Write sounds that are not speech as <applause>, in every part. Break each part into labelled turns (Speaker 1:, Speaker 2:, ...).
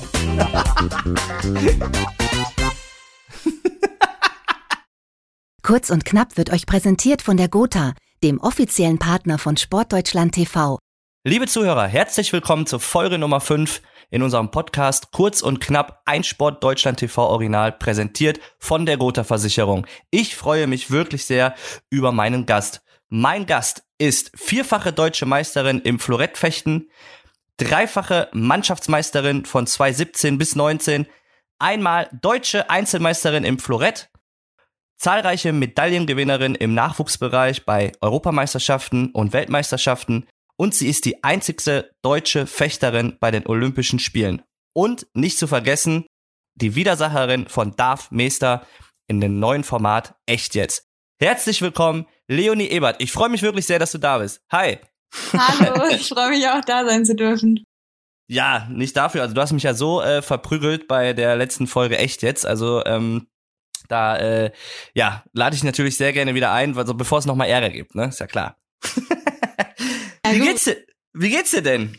Speaker 1: <laughs> Kurz und knapp wird euch präsentiert von der Gotha, dem offiziellen Partner von Sportdeutschland TV.
Speaker 2: Liebe Zuhörer, herzlich willkommen zur Folge Nummer 5 in unserem Podcast Kurz und knapp ein Sport Deutschland TV Original präsentiert von der Gotha Versicherung. Ich freue mich wirklich sehr über meinen Gast. Mein Gast ist vierfache deutsche Meisterin im Florettfechten, dreifache Mannschaftsmeisterin von 2017 bis 19, einmal deutsche Einzelmeisterin im Florett, zahlreiche Medaillengewinnerin im Nachwuchsbereich bei Europameisterschaften und Weltmeisterschaften und sie ist die einzigste deutsche Fechterin bei den Olympischen Spielen. Und nicht zu vergessen, die Widersacherin von Darth Meester in dem neuen Format Echt jetzt. Herzlich willkommen, Leonie Ebert. Ich freue mich wirklich sehr, dass du da bist. Hi.
Speaker 3: Hallo, <laughs> ich freue mich auch da sein zu dürfen.
Speaker 2: Ja, nicht dafür. Also du hast mich ja so äh, verprügelt bei der letzten Folge echt jetzt. Also ähm, da äh, ja lade ich natürlich sehr gerne wieder ein, also bevor es nochmal Ärger gibt. Ne, ist ja klar. <laughs> Wie geht's dir? Wie geht's dir denn?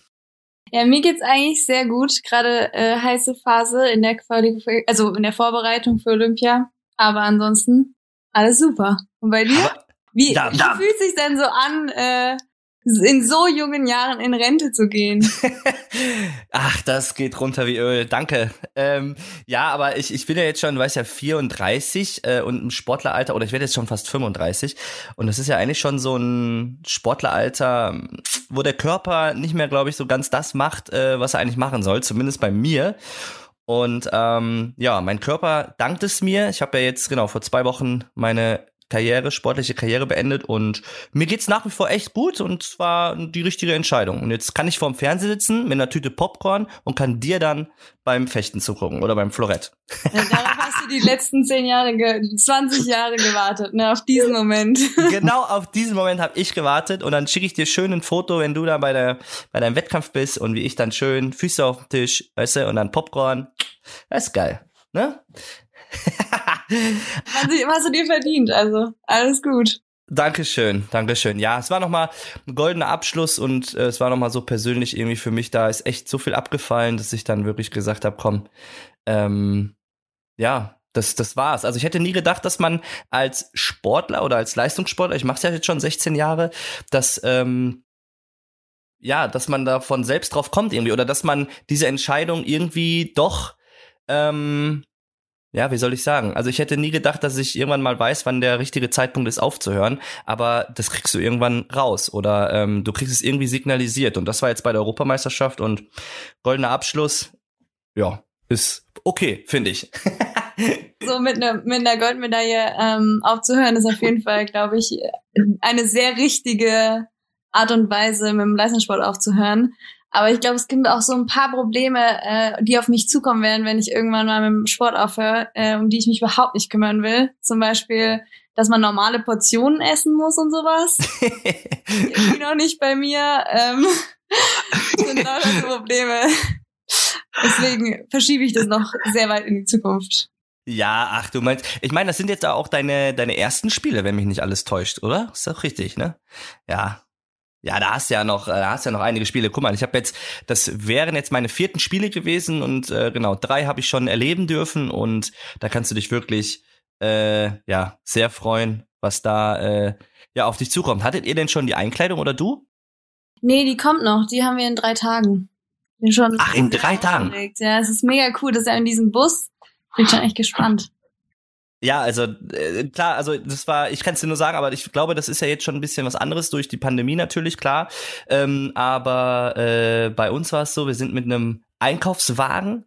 Speaker 3: Ja, mir geht's eigentlich sehr gut. Gerade äh, heiße Phase in der Quali also in der Vorbereitung für Olympia. Aber ansonsten alles super. Und bei dir?
Speaker 2: Aber-
Speaker 3: wie,
Speaker 2: da-
Speaker 3: wie
Speaker 2: da-
Speaker 3: fühlt sich denn so an, äh, in so jungen Jahren in Rente zu gehen? <laughs>
Speaker 2: Ach, das geht runter wie Öl. Danke. Ähm, ja, aber ich, ich bin ja jetzt schon, du weißt ja, 34 äh, und im Sportleralter, oder ich werde jetzt schon fast 35. Und das ist ja eigentlich schon so ein Sportleralter, wo der Körper nicht mehr, glaube ich, so ganz das macht, äh, was er eigentlich machen soll, zumindest bei mir. Und ähm, ja, mein Körper dankt es mir. Ich habe ja jetzt genau vor zwei Wochen meine Karriere, sportliche Karriere beendet und mir geht's nach wie vor echt gut und es war die richtige Entscheidung. Und jetzt kann ich vorm Fernseher sitzen mit einer Tüte Popcorn und kann dir dann beim Fechten zugucken oder beim Florett.
Speaker 3: Ja, Darauf hast du die letzten zehn Jahre, ge 20 Jahre gewartet, ne, auf diesen Moment. <laughs>
Speaker 2: genau auf diesen Moment habe ich gewartet und dann schicke ich dir schön ein Foto, wenn du da bei, der, bei deinem Wettkampf bist und wie ich dann schön Füße auf den Tisch, weißt du, und dann Popcorn. Das ist geil, ne? <laughs>
Speaker 3: Hast du dir verdient, also alles gut.
Speaker 2: Dankeschön, Dankeschön. Ja, es war nochmal ein goldener Abschluss und äh, es war nochmal so persönlich irgendwie für mich, da ist echt so viel abgefallen, dass ich dann wirklich gesagt habe, komm, ähm, ja, das, das war's. Also ich hätte nie gedacht, dass man als Sportler oder als Leistungssportler, ich mache es ja jetzt schon 16 Jahre, dass ähm, ja, dass man da von selbst drauf kommt irgendwie oder dass man diese Entscheidung irgendwie doch ähm, ja, wie soll ich sagen? Also ich hätte nie gedacht, dass ich irgendwann mal weiß, wann der richtige Zeitpunkt ist, aufzuhören. Aber das kriegst du irgendwann raus oder ähm, du kriegst es irgendwie signalisiert. Und das war jetzt bei der Europameisterschaft und goldener Abschluss. Ja, ist okay, finde ich. <laughs>
Speaker 3: so mit einer mit einer Goldmedaille ähm, aufzuhören, ist auf jeden <laughs> Fall, glaube ich, eine sehr richtige Art und Weise, mit dem Leistungssport aufzuhören. Aber ich glaube, es gibt auch so ein paar Probleme, äh, die auf mich zukommen werden, wenn ich irgendwann mal mit dem Sport aufhöre, äh, um die ich mich überhaupt nicht kümmern will. Zum Beispiel, dass man normale Portionen essen muss und sowas. <laughs> Irgendwie noch nicht bei mir. Ähm, <laughs> sind lauter Probleme. Deswegen verschiebe ich das noch sehr weit in die Zukunft.
Speaker 2: ja, ach du meinst, ich meine, das sind jetzt auch deine, deine ersten Spiele, wenn mich nicht alles täuscht, oder? Ist doch richtig, ne? Ja. Ja, da hast du ja noch, äh, da hast du ja noch einige Spiele. Guck mal, ich habe jetzt, das wären jetzt meine vierten Spiele gewesen und äh, genau, drei habe ich schon erleben dürfen und da kannst du dich wirklich äh, ja sehr freuen, was da äh, ja auf dich zukommt. Hattet ihr denn schon die Einkleidung oder du?
Speaker 3: Nee, die kommt noch. Die haben wir in drei Tagen. Bin schon
Speaker 2: Ach, in drei Tagen?
Speaker 3: Ja, es ist mega cool. Das ist ja in diesem Bus. Bin schon echt gespannt.
Speaker 2: Ja, also äh, klar, also das war, ich kann es dir nur sagen, aber ich glaube, das ist ja jetzt schon ein bisschen was anderes durch die Pandemie natürlich, klar. Ähm, aber äh, bei uns war es so, wir sind mit einem Einkaufswagen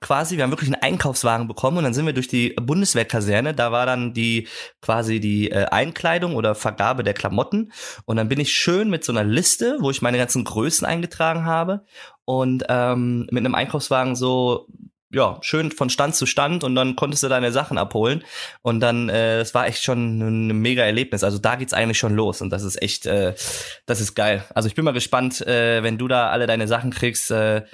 Speaker 2: quasi, wir haben wirklich einen Einkaufswagen bekommen und dann sind wir durch die Bundeswehrkaserne, da war dann die quasi die äh, Einkleidung oder Vergabe der Klamotten und dann bin ich schön mit so einer Liste, wo ich meine ganzen Größen eingetragen habe und ähm, mit einem Einkaufswagen so ja, schön von Stand zu Stand und dann konntest du deine Sachen abholen. Und dann, äh, das war echt schon ein mega Erlebnis. Also da geht's eigentlich schon los und das ist echt, äh, das ist geil. Also ich bin mal gespannt, äh, wenn du da alle deine Sachen kriegst. Äh,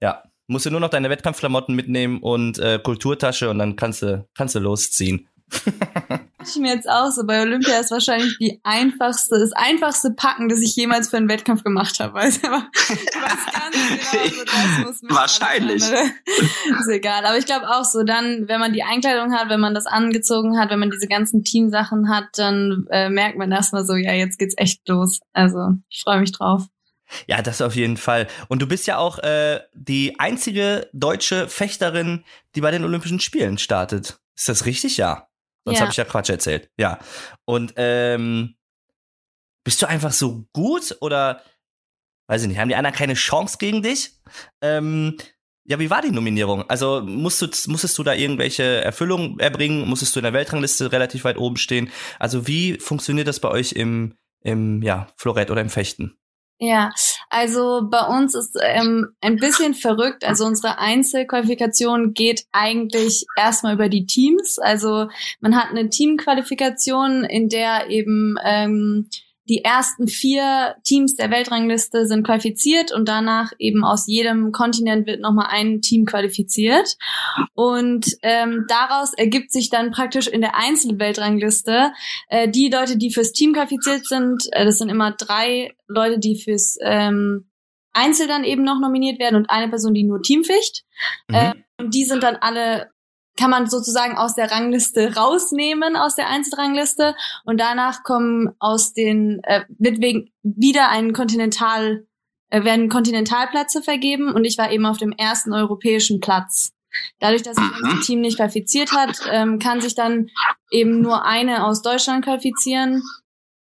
Speaker 2: ja, musst du nur noch deine Wettkampfklamotten mitnehmen und äh, Kulturtasche und dann kannst du, kannst du losziehen. <laughs>
Speaker 3: ich mir jetzt auch so. Bei Olympia ist wahrscheinlich die einfachste, das einfachste Packen, das ich jemals für einen Wettkampf gemacht habe. Aber <laughs> weiß ganz genau, so,
Speaker 4: Wahrscheinlich.
Speaker 3: Ist egal. Aber ich glaube auch so, dann, wenn man die Einkleidung hat, wenn man das angezogen hat, wenn man diese ganzen Teamsachen hat, dann äh, merkt man erstmal so, ja, jetzt geht's echt los. Also ich freue mich drauf.
Speaker 2: Ja, das auf jeden Fall. Und du bist ja auch äh, die einzige deutsche Fechterin, die bei den Olympischen Spielen startet. Ist das richtig? Ja. Sonst
Speaker 3: Ja.
Speaker 2: habe ich ja Quatsch erzählt. Ja. Und ähm, bist du einfach so gut oder weiß ich nicht, haben die anderen keine Chance gegen dich? Ähm, ja, wie war die Nominierung? Also musst du, musstest du da irgendwelche Erfüllungen erbringen? Musstest du in der Weltrangliste relativ weit oben stehen? Also wie funktioniert das bei euch im, im ja, Florett oder im Fechten?
Speaker 3: Ja, also bei uns ist ähm, ein bisschen verrückt. Also unsere Einzelqualifikation geht eigentlich erstmal über die Teams. Also man hat eine Teamqualifikation, in der eben ähm, die ersten vier Teams der Weltrangliste sind qualifiziert und danach eben aus jedem Kontinent wird nochmal ein Team qualifiziert. Und ähm, daraus ergibt sich dann praktisch in der Einzelweltrangliste äh, die Leute, die fürs Team qualifiziert sind, äh, das sind immer drei Leute, die fürs ähm, Einzel dann eben noch nominiert werden und eine Person, die nur Team ficht.
Speaker 2: Mhm.
Speaker 3: Äh, und die sind dann alle, kann man sozusagen aus der Rangliste rausnehmen, aus der Einzelrangliste. Und danach kommen aus den, äh, wird wegen wieder ein Kontinental, äh, werden Kontinentalplätze vergeben und ich war eben auf dem ersten europäischen Platz. Dadurch, dass sich
Speaker 4: Mhm.
Speaker 3: unser Team nicht qualifiziert hat, ähm, kann sich dann eben nur eine aus Deutschland qualifizieren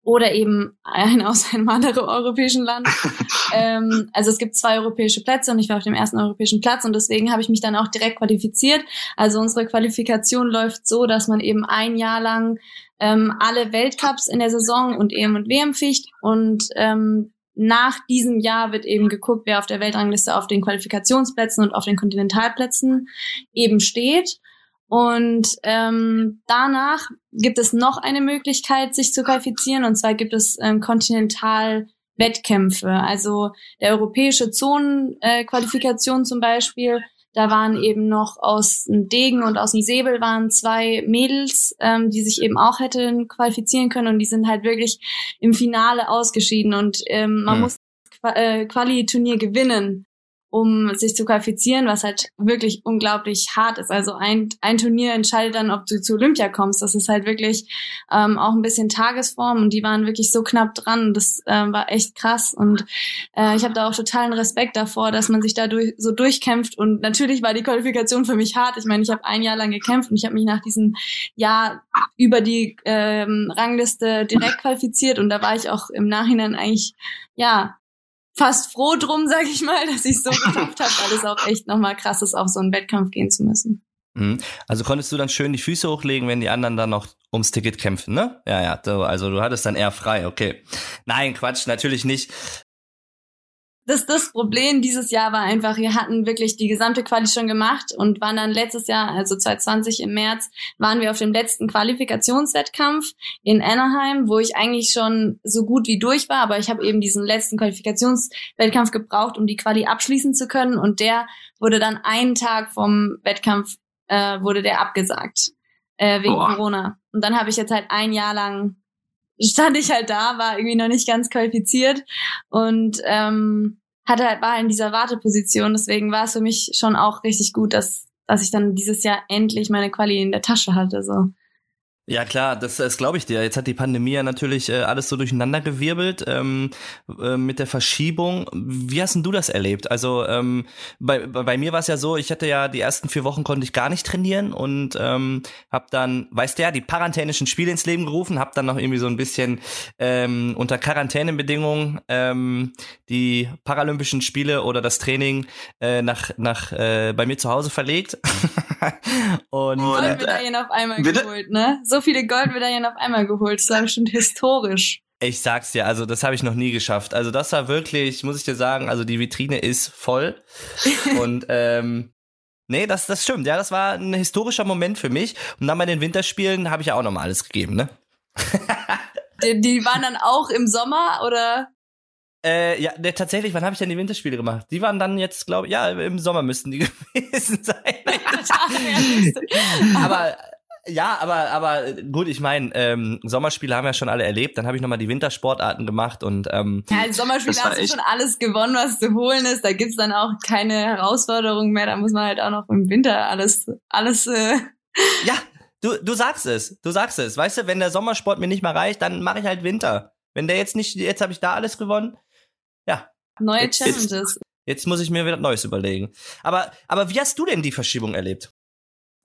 Speaker 3: oder eben eine aus einem anderen europäischen Land. <laughs> ähm, also es gibt zwei europäische Plätze und ich war auf dem ersten europäischen Platz und deswegen habe ich mich dann auch direkt qualifiziert. Also unsere Qualifikation läuft so, dass man eben ein Jahr lang ähm, alle Weltcups in der Saison und EM und WM ficht und ähm, nach diesem Jahr wird eben geguckt, wer auf der Weltrangliste auf den Qualifikationsplätzen und auf den Kontinentalplätzen eben steht. Und ähm, danach gibt es noch eine Möglichkeit, sich zu qualifizieren. Und zwar gibt es ähm, Kontinentalwettkämpfe. Also der europäische Zonenqualifikation äh, zum Beispiel. Da waren eben noch aus dem Degen und aus dem Säbel waren zwei Mädels, ähm, die sich eben auch hätten qualifizieren können. Und die sind halt wirklich im Finale ausgeschieden. Und ähm, man
Speaker 2: Hm.
Speaker 3: muss äh, Quali-Turnier gewinnen, um sich zu qualifizieren, was halt wirklich unglaublich hart ist. Also ein, ein Turnier entscheidet dann, ob du zu Olympia kommst. Das ist halt wirklich ähm, auch ein bisschen Tagesform und die waren wirklich so knapp dran. Das ähm, war echt krass und äh, ich habe da auch totalen Respekt davor, dass man sich da durch, so durchkämpft. Und natürlich war die Qualifikation für mich hart. Ich meine, ich habe ein Jahr lang gekämpft und ich habe mich nach diesem Jahr über die ähm, Rangliste direkt qualifiziert und da war ich auch im Nachhinein eigentlich ja fast froh drum, <laughs> sag ich mal, dass ich so geschafft habe, weil es auch echt nochmal krass ist, auf so einen Wettkampf gehen zu müssen.
Speaker 2: Mhm. Also konntest du dann schön die Füße hochlegen, wenn die anderen dann noch ums Ticket kämpfen, ne? Ja, ja, so, also du hattest dann eher frei, okay. Nein, Quatsch, natürlich nicht.
Speaker 3: Das, das Problem dieses Jahr war einfach, wir hatten wirklich die gesamte Quali schon gemacht und waren dann letztes Jahr, also 2020 im März, waren wir auf dem letzten Qualifikationswettkampf in Anaheim, wo ich eigentlich schon so gut wie durch war, aber ich habe eben diesen letzten Qualifikationswettkampf gebraucht, um die Quali abschließen zu können und der wurde dann einen Tag vom Wettkampf, äh, wurde der abgesagt, äh, wegen
Speaker 4: Boah.
Speaker 3: Corona. Und dann habe ich jetzt halt ein Jahr lang stand ich halt da, war irgendwie noch nicht ganz qualifiziert und ähm, hatte halt war in dieser Warteposition. Deswegen war es für mich schon auch richtig gut, dass dass ich dann dieses Jahr endlich meine Quali in der Tasche hatte. So.
Speaker 2: Ja klar, das, das glaube ich dir. Jetzt hat die Pandemie ja natürlich äh, alles so durcheinander gewirbelt ähm, äh, mit der Verschiebung. Wie hast denn du das erlebt? Also ähm, bei, bei bei mir war es ja so, ich hatte ja die ersten vier Wochen konnte ich gar nicht trainieren und ähm, habe dann, weißt du ja, die parantänischen Spiele ins Leben gerufen, habe dann noch irgendwie so ein bisschen ähm, unter Quarantänebedingungen ähm, die Paralympischen Spiele oder das Training äh, nach nach äh, bei mir zu Hause verlegt. <laughs> und
Speaker 4: Und,
Speaker 2: äh,
Speaker 3: Goldmedaillen auf einmal
Speaker 4: bitte?
Speaker 3: geholt, ne? So viele Goldmedaillen auf einmal geholt. Das war bestimmt historisch.
Speaker 2: Ich sag's dir, also das habe ich noch nie geschafft. Also das war wirklich, muss ich dir sagen, also die Vitrine ist voll. <laughs> Und ähm, nee, das, das stimmt. Ja, das war ein historischer Moment für mich. Und dann bei den Winterspielen habe ich ja auch nochmal alles gegeben, ne? <laughs>
Speaker 3: Die, die waren dann auch im Sommer oder?
Speaker 2: Äh, ja, ne, tatsächlich, wann habe ich denn die Winterspiele gemacht? Die waren dann jetzt, glaube ich, ja, im Sommer müssten die <laughs> gewesen sein. Aber Ja, aber aber gut, ich meine, ähm, Sommerspiele haben wir schon alle erlebt. Dann habe ich nochmal die Wintersportarten gemacht und ähm,
Speaker 3: ja, als Sommerspiele hast du schon alles gewonnen, was zu holen ist. Da gibt's dann auch keine Herausforderungen mehr. Da muss man halt auch noch im Winter alles alles. Äh
Speaker 2: ja, du du sagst es, du sagst es. Weißt du, wenn der Sommersport mir nicht mehr reicht, dann mache ich halt Winter. Wenn der jetzt nicht, jetzt habe ich da alles gewonnen. Ja.
Speaker 3: Neue jetzt, Challenges.
Speaker 2: Jetzt, jetzt muss ich mir wieder Neues überlegen. Aber aber wie hast du denn die Verschiebung erlebt?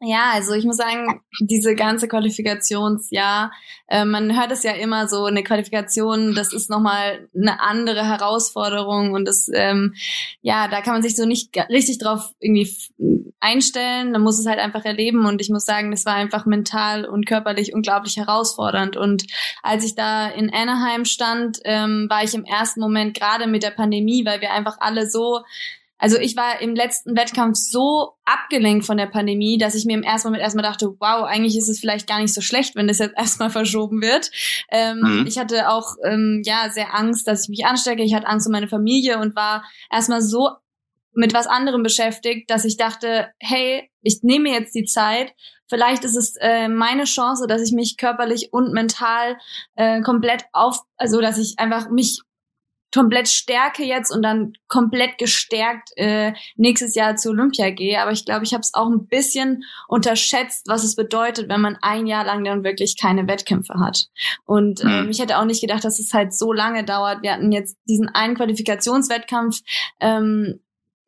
Speaker 3: Ja, also ich muss sagen, diese ganze Qualifikationsjahr, äh, man hört es ja immer so, eine Qualifikation, das ist nochmal eine andere Herausforderung und das, ähm, ja, da kann man sich so nicht richtig drauf irgendwie einstellen, man muss es halt einfach erleben und ich muss sagen, das war einfach mental und körperlich unglaublich herausfordernd und als ich da in Anaheim stand, ähm, war ich im ersten Moment gerade mit der Pandemie, weil wir einfach alle so also ich war im letzten Wettkampf so abgelenkt von der Pandemie, dass ich mir im ersten Moment erstmal dachte, wow, eigentlich ist es vielleicht gar nicht so schlecht, wenn das jetzt <laughs> erstmal verschoben wird. Ähm, mhm. Ich hatte auch ähm, ja sehr Angst, dass ich mich anstecke. Ich hatte Angst um meine Familie und war erstmal so mit was anderem beschäftigt, dass ich dachte, hey, ich nehme jetzt die Zeit. Vielleicht ist es äh, meine Chance, dass ich mich körperlich und mental äh, komplett auf, also dass ich einfach mich komplett stärke jetzt und dann komplett gestärkt äh, nächstes Jahr zu Olympia gehe. Aber ich glaube, ich habe es auch ein bisschen unterschätzt, was es bedeutet, wenn man ein Jahr lang dann wirklich keine Wettkämpfe hat. Und ähm, ich hätte auch nicht gedacht, dass es halt so lange dauert. Wir hatten jetzt diesen einen Qualifikationswettkampf ähm,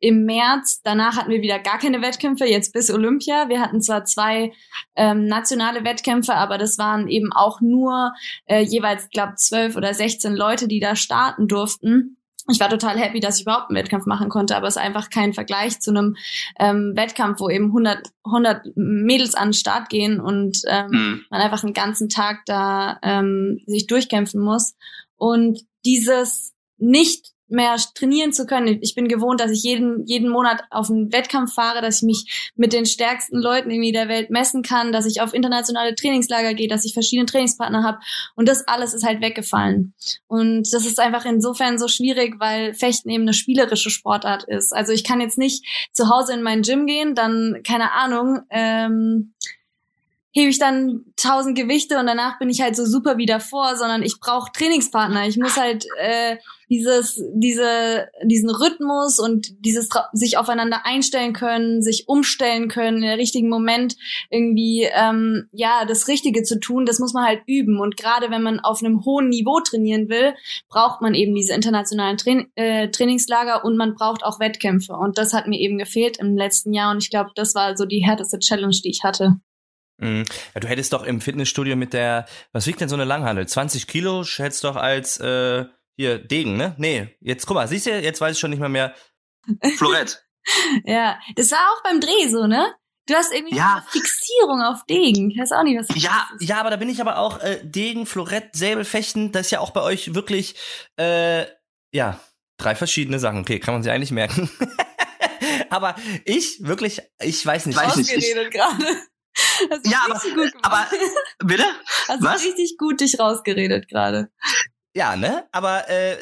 Speaker 3: im März. Danach hatten wir wieder gar keine Wettkämpfe, jetzt bis Olympia. Wir hatten zwar zwei ähm, nationale Wettkämpfe, aber das waren eben auch nur äh, jeweils, glaube zwölf oder sechzehn Leute, die da starten durften. Ich war total happy, dass ich überhaupt einen Wettkampf machen konnte, aber es ist einfach kein Vergleich zu einem ähm, Wettkampf, wo eben 100, 100 Mädels an den Start gehen und ähm, mhm. man einfach einen ganzen Tag da ähm, sich durchkämpfen muss. Und dieses nicht mehr trainieren zu können. Ich bin gewohnt, dass ich jeden, jeden Monat auf einen Wettkampf fahre, dass ich mich mit den stärksten Leuten irgendwie der Welt messen kann, dass ich auf internationale Trainingslager gehe, dass ich verschiedene Trainingspartner habe. Und das alles ist halt weggefallen. Und das ist einfach insofern so schwierig, weil Fechten eben eine spielerische Sportart ist. Also ich kann jetzt nicht zu Hause in mein Gym gehen, dann, keine Ahnung, ähm, hebe ich dann tausend Gewichte und danach bin ich halt so super wie davor, sondern ich brauche Trainingspartner. Ich muss halt äh, dieses, diese, diesen Rhythmus und dieses sich aufeinander einstellen können, sich umstellen können, in der richtigen Moment irgendwie ähm, ja das Richtige zu tun, das muss man halt üben. Und gerade wenn man auf einem hohen Niveau trainieren will, braucht man eben diese internationalen Tra äh, Trainingslager und man braucht auch Wettkämpfe. Und das hat mir eben gefehlt im letzten Jahr und ich glaube, das war so die härteste Challenge, die ich hatte.
Speaker 2: Mhm. Ja, du hättest doch im Fitnessstudio mit der, was wiegt denn so eine Langhandel? 20 Kilo hättest doch als äh, hier Degen, ne? Nee, jetzt guck mal, siehst du, jetzt weiß ich schon nicht mehr mehr. <laughs>
Speaker 4: Florett.
Speaker 3: ja, das war auch beim Dreh so, ne? Du hast irgendwie ja. eine Fixierung auf Degen. Ich weiß auch nicht, was das
Speaker 2: ja, ist. Ja, aber da bin ich aber auch äh, Degen, Florett, Säbelfechten, das ist ja auch bei euch wirklich äh, ja, drei verschiedene Sachen. Okay, kann man sich eigentlich merken. <laughs> aber ich wirklich, ich weiß nicht.
Speaker 3: Weiß nicht. gerade.
Speaker 4: Ja, aber, aber <laughs> bitte?
Speaker 3: Hast Was? richtig gut dich rausgeredet gerade.
Speaker 2: Ja, ne? Aber äh,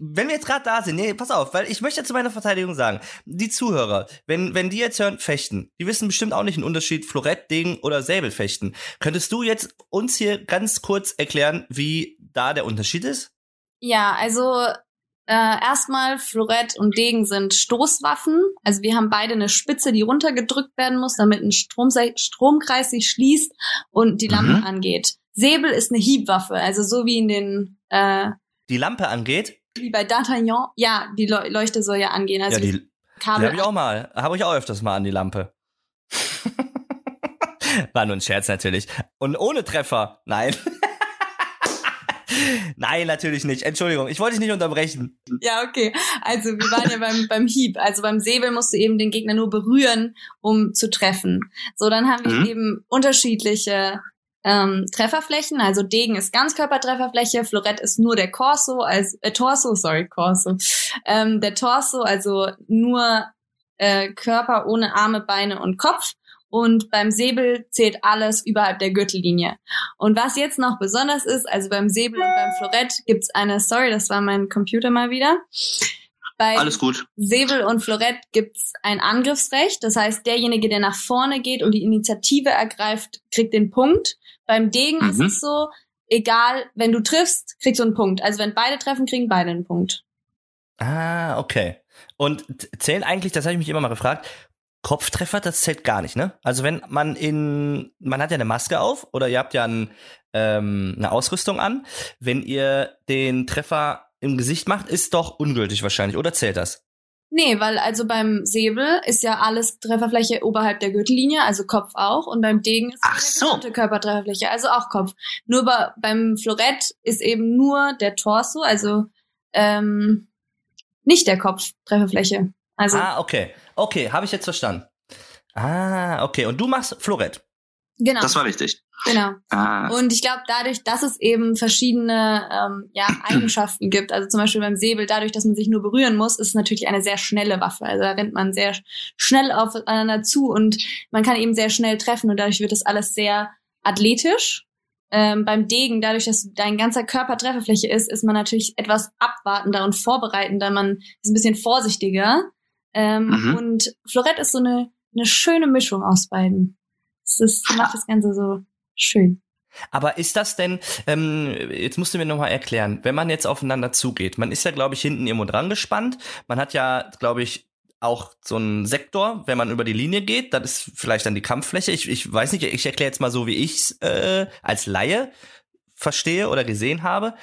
Speaker 2: wenn wir jetzt gerade da sind, nee, pass auf, weil ich möchte zu meiner Verteidigung sagen, die Zuhörer, wenn wenn die jetzt hören fechten, die wissen bestimmt auch nicht einen Unterschied Florett, Degen oder Säbelfechten. Könntest du jetzt uns hier ganz kurz erklären, wie da der Unterschied ist?
Speaker 3: Ja, also äh, erstmal, Florett und Degen sind Stoßwaffen. Also wir haben beide eine Spitze, die runtergedrückt werden muss, damit ein Strom, Stromkreis sich schließt und die Lampe mhm. angeht. Säbel ist eine Hiebwaffe, also so wie in den äh,
Speaker 2: Die Lampe angeht?
Speaker 3: Wie bei D'Artagnan. Ja, die Leuchte soll ja angehen. Also
Speaker 2: ja, die, die Kabel. Die habe ich auch mal. Habe ich auch öfters mal an die Lampe. <laughs> War nur ein Scherz natürlich. Und ohne Treffer. Nein. <laughs> Nein, natürlich nicht. Entschuldigung, ich wollte dich nicht unterbrechen.
Speaker 3: Ja, okay. Also wir waren ja beim, beim Hieb. Also beim Säbel musst du eben den Gegner nur berühren, um zu treffen. So, dann haben wir mhm. eben unterschiedliche ähm, Trefferflächen. Also Degen ist Ganzkörpertrefferfläche, Florett ist nur der Corso, als äh, Torso, sorry, Corso. Ähm, der Torso, also nur äh, Körper ohne Arme, Beine und Kopf. Und beim Säbel zählt alles überhalb der Gürtellinie. Und was jetzt noch besonders ist, also beim Säbel und beim Florett gibt's eine, sorry, das war mein Computer mal wieder. Bei
Speaker 4: Alles gut.
Speaker 3: Säbel und Florett gibt's ein Angriffsrecht. Das heißt, derjenige, der nach vorne geht und die Initiative ergreift, kriegt den Punkt. Beim Degen
Speaker 4: Mhm.
Speaker 3: ist es so, egal, wenn du triffst, kriegst du einen Punkt. Also wenn beide treffen, kriegen beide einen Punkt.
Speaker 2: Ah, okay. Und zählen eigentlich, das habe ich mich immer mal gefragt, Kopftreffer, das zählt gar nicht, ne? Also wenn man in, man hat ja eine Maske auf oder ihr habt ja ein, ähm, eine Ausrüstung an, wenn ihr den Treffer im Gesicht macht, ist doch ungültig wahrscheinlich, oder zählt das?
Speaker 3: Nee, weil also beim Säbel ist ja alles Trefferfläche oberhalb der Gürtellinie, also Kopf auch. Und beim Degen ist
Speaker 4: Ach
Speaker 3: die
Speaker 4: so.
Speaker 3: gesamte Körpertrefferfläche, also auch Kopf. Nur bei, beim Florett ist eben nur der Torso, also ähm, nicht der Kopf Trefferfläche. Also
Speaker 2: ah, okay. Okay, habe ich jetzt verstanden. Ah, okay. Und du machst Florett.
Speaker 3: genau,
Speaker 4: Das war richtig.
Speaker 3: genau.
Speaker 4: Ah,
Speaker 3: Und ich glaube, dadurch, dass es eben verschiedene ähm, ja, <clears throat> Eigenschaften gibt, also zum Beispiel beim Säbel, dadurch, dass man sich nur berühren muss, ist es natürlich eine sehr schnelle Waffe. Also da rennt man sehr schnell aufeinander zu und man kann eben sehr schnell treffen und dadurch wird das alles sehr athletisch. Ähm, beim Degen, dadurch, dass dein ganzer Körper Trefferfläche ist, ist man natürlich etwas abwartender und vorbereitender. Man ist ein bisschen vorsichtiger. Ähm,
Speaker 4: Mhm.
Speaker 3: Und Florett ist so eine, eine schöne Mischung aus beiden. Es ist, macht das Ganze so schön.
Speaker 2: Aber ist das denn, ähm, jetzt musst du mir nochmal erklären, wenn man jetzt aufeinander zugeht, man ist ja, glaube ich, hinten irgendwo dran gespannt, man hat ja, glaube ich, auch so einen Sektor, wenn man über die Linie geht, das ist vielleicht dann die Kampffläche. Ich, ich weiß nicht, ich erkläre jetzt mal so, wie ich es äh, als Laie verstehe oder gesehen habe.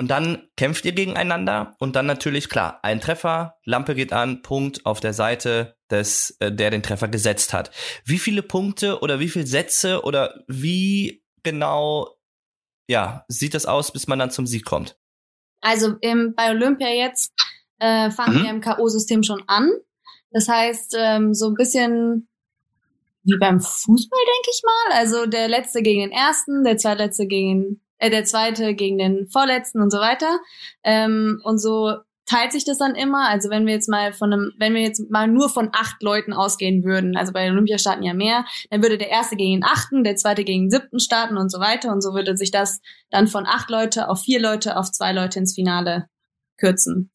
Speaker 2: Und dann kämpft ihr gegeneinander und dann natürlich, klar, ein Treffer, Lampe geht an, Punkt auf der Seite des, äh, der den Treffer gesetzt hat. Wie viele Punkte oder wie viele Sätze oder wie genau, ja, sieht das aus, bis man dann zum Sieg kommt?
Speaker 3: Also im, bei Olympia jetzt äh, fangen
Speaker 4: Mhm.
Speaker 3: wir im K.O.-System schon an. Das heißt, ähm, so ein bisschen wie beim Fußball, denke ich mal. Also der letzte gegen den ersten, der zweitletzte gegen äh, der zweite gegen den vorletzten und so weiter. Ähm, und so teilt sich das dann immer. Also wenn wir jetzt mal von einem, wenn wir jetzt mal nur von acht Leuten ausgehen würden, also bei Olympia starten ja mehr, dann würde der erste gegen den achten, der zweite gegen den siebten starten und so weiter. Und so würde sich das dann von acht Leute auf vier Leute auf zwei Leute ins Finale kürzen.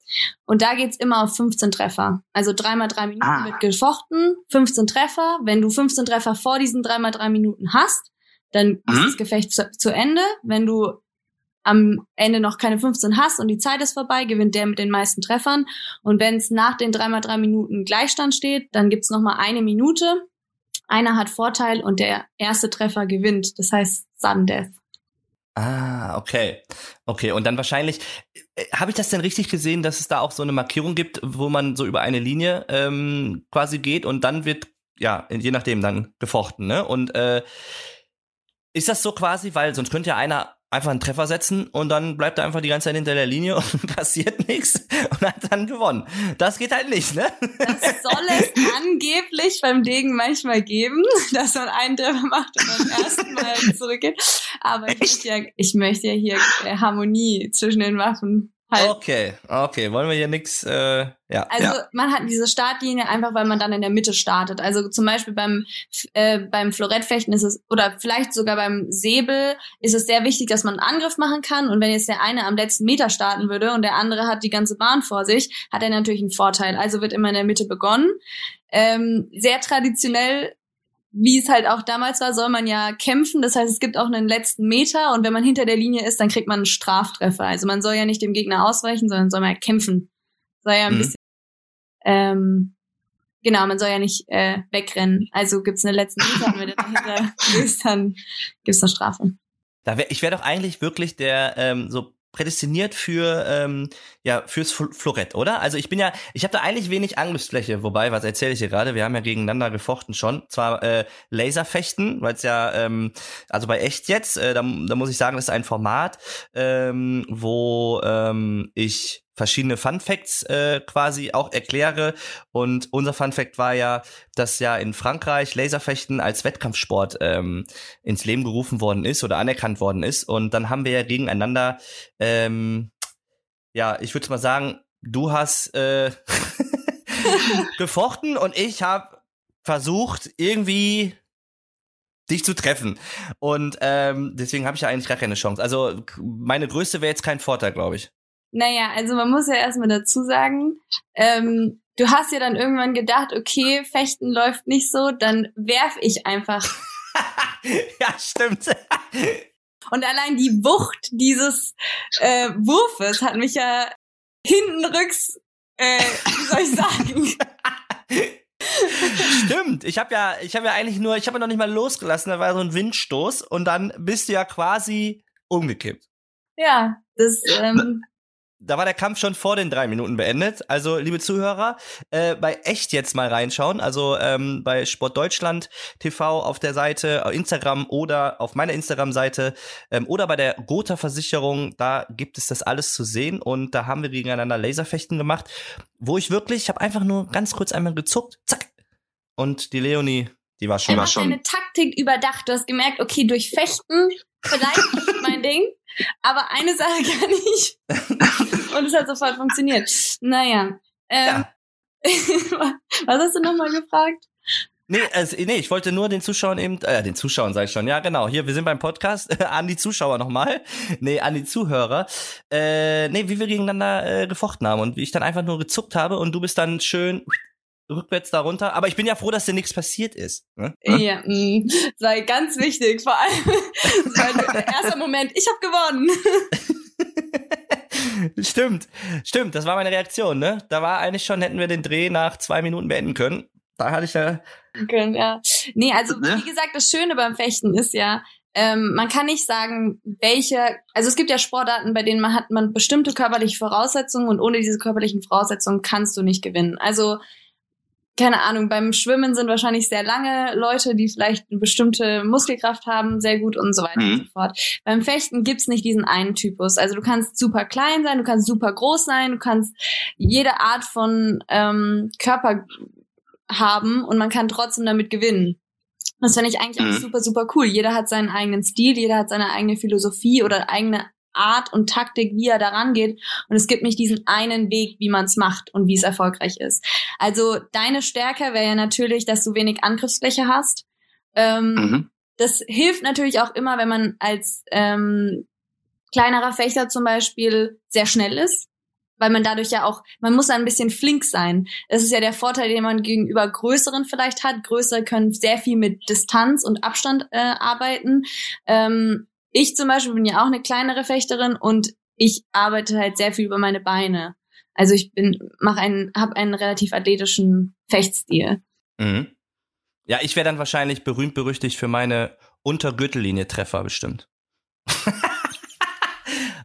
Speaker 3: Und da geht's immer auf 15 Treffer. Also dreimal drei Minuten
Speaker 4: Ah.
Speaker 3: wird gefochten, 15 Treffer. Wenn du 15 Treffer vor diesen dreimal drei Minuten hast, dann ist
Speaker 4: Mhm.
Speaker 3: das Gefecht zu, zu Ende. Wenn du am Ende noch keine 15 hast und die Zeit ist vorbei, gewinnt der mit den meisten Treffern. Und wenn es nach den dreimal drei Minuten Gleichstand steht, dann gibt's noch mal eine Minute. Einer hat Vorteil und der erste Treffer gewinnt. Das heißt Sudden Death.
Speaker 2: Ah, okay. Okay, und dann wahrscheinlich, äh, habe ich das denn richtig gesehen, dass es da auch so eine Markierung gibt, wo man so über eine Linie ähm, quasi geht und dann wird, ja, je nachdem dann gefochten, ne? Und äh, ist das so quasi, weil sonst könnte ja einer einfach einen Treffer setzen und dann bleibt er einfach die ganze Zeit hinter der Linie <laughs> und passiert nichts und hat dann gewonnen. Das geht halt nicht, ne?
Speaker 3: Das soll es <laughs> angeblich beim Degen manchmal geben, dass man einen Treffer macht und beim ersten Mal zurückgeht. Aber ich möchte ja, ich möchte ja hier äh, Harmonie zwischen den Waffen halten.
Speaker 2: Okay, okay, wollen wir hier nix, äh, ja.
Speaker 3: Also
Speaker 4: Ja.
Speaker 3: man hat diese Startlinie einfach, weil man dann in der Mitte startet. Also zum Beispiel beim äh, beim Florettfechten ist es oder vielleicht sogar beim Säbel ist es sehr wichtig, dass man einen Angriff machen kann. Und wenn jetzt der eine am letzten Meter starten würde und der andere hat die ganze Bahn vor sich, hat er natürlich einen Vorteil. Also wird immer in der Mitte begonnen. Ähm, sehr traditionell wie es halt auch damals war, soll man ja kämpfen. Das heißt, es gibt auch einen letzten Meter und wenn man hinter der Linie ist, dann kriegt man einen Straftreffer. Also man soll ja nicht dem Gegner ausweichen, sondern soll man ja kämpfen. Soll ja ein
Speaker 2: Mhm.
Speaker 3: bisschen ähm, genau, man soll ja nicht äh, wegrennen. Also gibt's eine letzten Meter und wenn der dahinter <laughs> ist, dann gibt's eine Strafe.
Speaker 2: Da wär, ich wäre doch eigentlich wirklich der ähm, so prädestiniert für ähm, ja fürs Fl- Florett, oder? Also ich bin ja, ich habe da eigentlich wenig Angriffsfläche. Wobei, was erzähle ich hier gerade? Wir haben ja gegeneinander gefochten schon. Zwar äh, Laserfechten, weil es ja ähm, also bei echt jetzt, äh, da, da muss ich sagen, das ist ein Format, ähm, wo ähm, ich verschiedene Fun Facts äh, quasi auch erkläre. Und unser Fun Fact war ja, dass ja in Frankreich Laserfechten als Wettkampfsport ähm, ins Leben gerufen worden ist oder anerkannt worden ist. Und dann haben wir ja gegeneinander, ähm, ja, ich würde mal sagen, du hast äh, <laughs> gefochten und ich habe versucht, irgendwie dich zu treffen. Und ähm, deswegen habe ich ja eigentlich gar keine Chance. Also meine größte wäre jetzt kein Vorteil, glaube ich.
Speaker 3: Naja, also man muss ja erstmal dazu sagen, ähm, du hast ja dann irgendwann gedacht, okay, Fechten läuft nicht so, dann werf ich einfach. <laughs>
Speaker 2: ja, stimmt. <laughs>
Speaker 3: Und allein die Wucht dieses äh, Wurfes hat mich ja hintenrücks, äh, wie soll ich sagen? <laughs>
Speaker 2: Stimmt, ich habe ja, ich habe ja eigentlich nur, ich habe ja noch nicht mal losgelassen, da war so ein Windstoß und dann bist du ja quasi umgekippt.
Speaker 3: Ja, das ähm,
Speaker 2: da war der Kampf schon vor den drei Minuten beendet. Also, liebe Zuhörer, äh, bei echt jetzt mal reinschauen. Also ähm, bei Sport Deutschland TV auf der Seite, auf Instagram oder auf meiner Instagram-Seite ähm, oder bei der Gotha Versicherung, da gibt es das alles zu sehen. Und da haben wir gegeneinander Laserfechten gemacht, wo ich wirklich, ich habe einfach nur ganz kurz einmal gezuckt, zack. Und die Leonie, die war schon. War
Speaker 3: schon. deine Taktik überdacht. Du hast gemerkt, okay, durch Fechten <laughs> vielleicht nicht mein Ding, aber eine Sache <laughs> kann ich. Und es hat sofort funktioniert. Naja. Ähm, ja. <laughs> was hast du nochmal gefragt?
Speaker 2: Nee, also, nee, ich wollte nur den Zuschauern eben, äh, den Zuschauern sage ich schon, ja genau, hier, wir sind beim Podcast, <laughs> an die Zuschauer nochmal, nee, an die Zuhörer, äh, nee, wie wir gegeneinander äh, gefochten haben und wie ich dann einfach nur gezuckt habe und du bist dann schön rückwärts darunter. Aber ich bin ja froh, dass dir nichts passiert ist. Ne?
Speaker 3: Ja, mh, mm, sei ganz wichtig. Vor allem, <laughs> der erste Moment, ich habe gewonnen. <laughs>
Speaker 2: stimmt, stimmt, das war meine Reaktion, ne? Da war eigentlich schon, hätten wir den Dreh nach zwei Minuten beenden können. Da hatte ich ja.
Speaker 3: Können, ja. Nee, also ne? wie gesagt, das Schöne beim Fechten ist ja, ähm, man kann nicht sagen, welche, also es gibt ja Sportarten, bei denen man hat man bestimmte körperliche Voraussetzungen und ohne diese körperlichen Voraussetzungen kannst du nicht gewinnen. Also keine Ahnung, beim Schwimmen sind wahrscheinlich sehr lange Leute, die vielleicht eine bestimmte Muskelkraft haben, sehr gut und so weiter mhm. und so fort. Beim Fechten gibt's nicht diesen einen Typus. Also du kannst super klein sein, du kannst super groß sein, du kannst jede Art von ähm, Körper haben und man kann trotzdem damit gewinnen. Das finde ich eigentlich mhm. auch super, super cool. Jeder hat seinen eigenen Stil, jeder hat seine eigene Philosophie oder eigene Art und Taktik, wie er daran geht. Und es gibt nicht diesen einen Weg, wie man es macht und wie es erfolgreich ist. Also deine Stärke wäre ja natürlich, dass du wenig Angriffsfläche hast. Ähm, mhm. Das hilft natürlich auch immer, wenn man als ähm, kleinerer Fechter zum Beispiel sehr schnell ist, weil man dadurch ja auch, man muss ein bisschen flink sein. Das ist ja der Vorteil, den man gegenüber größeren vielleicht hat. Größere können sehr viel mit Distanz und Abstand äh, arbeiten. Ähm, ich zum Beispiel bin ja auch eine kleinere Fechterin und ich arbeite halt sehr viel über meine Beine. Also ich bin, mach einen, habe einen relativ athletischen Fechtstil.
Speaker 2: Mhm. Ja, ich wäre dann wahrscheinlich berühmt berüchtigt für meine Untergürtellinie-Treffer bestimmt. <laughs>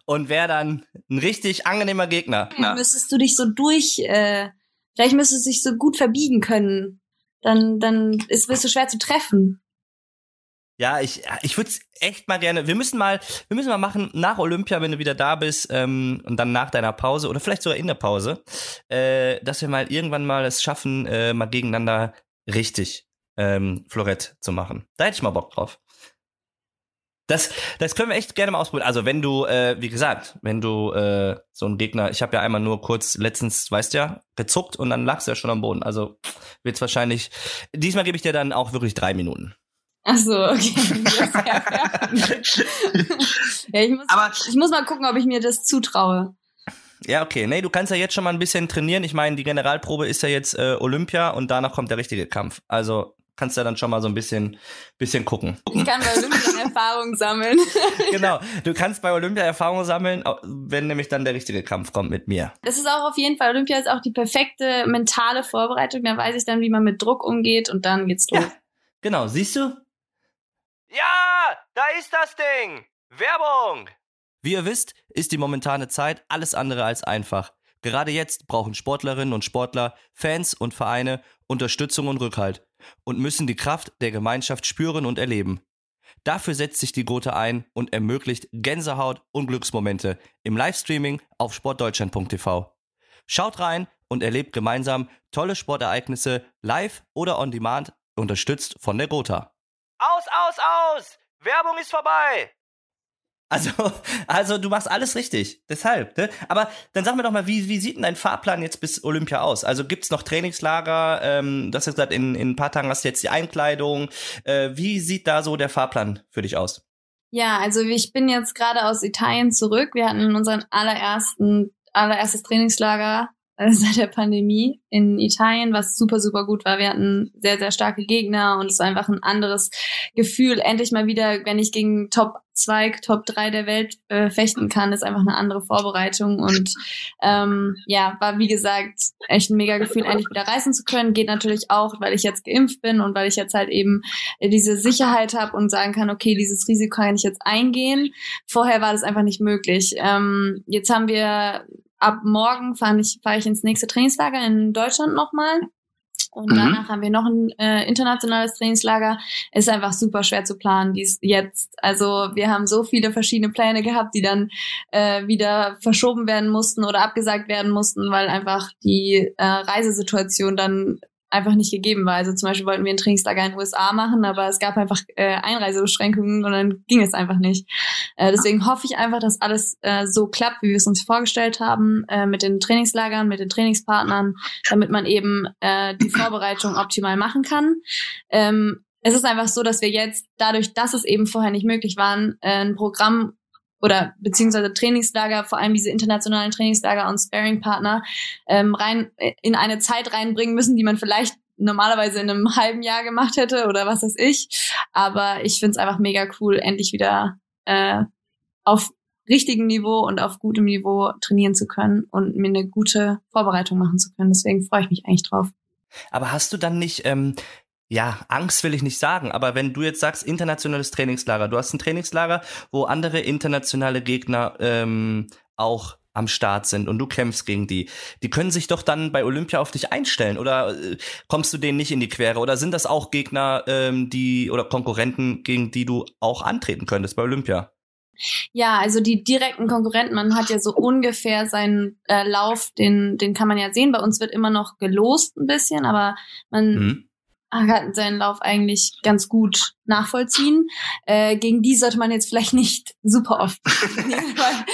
Speaker 2: und wäre dann ein richtig angenehmer Gegner.
Speaker 3: Ja, müsstest du dich so durch, äh, vielleicht müsstest du dich so gut verbiegen können. Dann, dann ist, wirst du schwer zu treffen.
Speaker 2: Ja, ich, ich würde es echt mal gerne. Wir müssen mal, wir müssen mal machen nach Olympia, wenn du wieder da bist ähm, und dann nach deiner Pause oder vielleicht sogar in der Pause, äh, dass wir mal irgendwann mal es schaffen, äh, mal gegeneinander richtig ähm, Florett zu machen. Da hätte ich mal Bock drauf. Das, das können wir echt gerne mal ausprobieren. Also wenn du, äh, wie gesagt, wenn du äh, so ein Gegner, ich habe ja einmal nur kurz letztens, weißt ja, gezuckt und dann lagst du ja schon am Boden. Also wird's wahrscheinlich. Diesmal gebe ich dir dann auch wirklich drei Minuten.
Speaker 3: Ach so, okay. <laughs> <laughs> ja, ich, muss, Aber ich muss mal gucken, ob ich mir das zutraue.
Speaker 2: Ja, okay. Nee, du kannst ja jetzt schon mal ein bisschen trainieren. Ich meine, die Generalprobe ist ja jetzt äh, Olympia und danach kommt der richtige Kampf. Also kannst du ja dann schon mal so ein bisschen, bisschen gucken.
Speaker 3: Ich kann bei Olympia <laughs> Erfahrung sammeln.
Speaker 2: genau, du kannst bei Olympia Erfahrung sammeln, wenn nämlich dann der richtige Kampf kommt mit mir.
Speaker 3: Das ist auch auf jeden Fall, Olympia ist auch die perfekte mentale Vorbereitung. Da weiß ich dann, wie man mit Druck umgeht und dann geht's los. Ja,
Speaker 2: genau, siehst du? Ja, da ist das Ding. Werbung. Wie ihr wisst, ist die momentane Zeit alles andere als einfach. Gerade jetzt brauchen Sportlerinnen und Sportler, Fans und Vereine Unterstützung und Rückhalt und müssen die Kraft der Gemeinschaft spüren und erleben. Dafür setzt sich die Gotha ein und ermöglicht Gänsehaut und Glücksmomente im Livestreaming auf sportdeutschland.tv. Schaut rein und erlebt gemeinsam tolle Sportereignisse live oder on demand, unterstützt von der Gotha. Aus, aus, aus! Werbung ist vorbei! Also, <laughs> also du machst alles richtig. Deshalb, ne? Aber dann sag mir doch mal, wie, wie sieht denn dein Fahrplan jetzt bis Olympia aus? Also gibt's noch Trainingslager? Ähm, du hast ja gesagt, in, in ein paar Tagen hast du jetzt die Einkleidung. Äh, wie sieht da so der Fahrplan für dich aus?
Speaker 3: Ja, also ich bin jetzt gerade aus Italien zurück. Wir hatten unseren allerersten allererstes Trainingslager <laughs> seit der Pandemie in Italien, was super, super gut war. Wir hatten sehr, sehr starke Gegner und es war einfach ein anderes Gefühl. Endlich mal wieder, wenn ich gegen Top 2, Top 3 der Welt äh, fechten kann, ist einfach eine andere Vorbereitung und ähm, ja, war wie gesagt echt ein mega Gefühl, endlich wieder reisen zu können. Geht natürlich auch, weil ich jetzt geimpft bin und weil ich jetzt halt eben diese Sicherheit habe und sagen kann, okay, dieses Risiko kann ich jetzt eingehen. Vorher war das einfach nicht möglich. Ähm, jetzt haben wir ab morgen fahre ich, fahr ich ins nächste Trainingslager in Deutschland nochmal. Und mhm. danach haben wir noch ein äh, internationales Trainingslager. Ist einfach super schwer zu planen, dies jetzt. Also wir haben so viele verschiedene Pläne gehabt, die dann äh, wieder verschoben werden mussten oder abgesagt werden mussten, weil einfach die äh, Reisesituation dann einfach nicht gegeben war. Also zum Beispiel wollten wir ein Trainingslager in den USA machen, aber es gab einfach äh, Einreisebeschränkungen und dann ging es einfach nicht. Äh, deswegen hoffe ich einfach, dass alles äh, so klappt, wie wir es uns vorgestellt haben, äh, mit den Trainingslagern, mit den Trainingspartnern, damit man eben äh, die Vorbereitung optimal machen kann. Ähm, es ist einfach so, dass wir jetzt dadurch, dass es eben vorher nicht möglich war, äh, ein Programm oder beziehungsweise Trainingslager, vor allem diese internationalen Trainingslager und Sparing-Partner, ähm, rein in eine Zeit reinbringen müssen, die man vielleicht normalerweise in einem halben Jahr gemacht hätte oder was weiß ich. Aber ich finde es einfach mega cool, endlich wieder äh, auf richtigem Niveau und auf gutem Niveau trainieren zu können und mir eine gute Vorbereitung machen zu können. Deswegen freue ich mich eigentlich drauf.
Speaker 2: Aber hast du dann nicht ähm, ja, Angst will ich nicht sagen, aber wenn du jetzt sagst, internationales Trainingslager, du hast ein Trainingslager, wo andere internationale Gegner ähm, auch am Start sind und du kämpfst gegen die, die können sich doch dann bei Olympia auf dich einstellen oder äh, kommst du denen nicht in die Quere oder sind das auch Gegner, ähm, die oder Konkurrenten, gegen die du auch antreten könntest bei Olympia?
Speaker 3: Ja, also die direkten Konkurrenten, man hat ja so ungefähr seinen äh, Lauf, den, den kann man ja sehen. Bei uns wird immer noch gelost ein bisschen, aber man mhm kann seinen Lauf eigentlich ganz gut nachvollziehen. Äh, gegen die sollte man jetzt vielleicht nicht super oft <laughs> weil,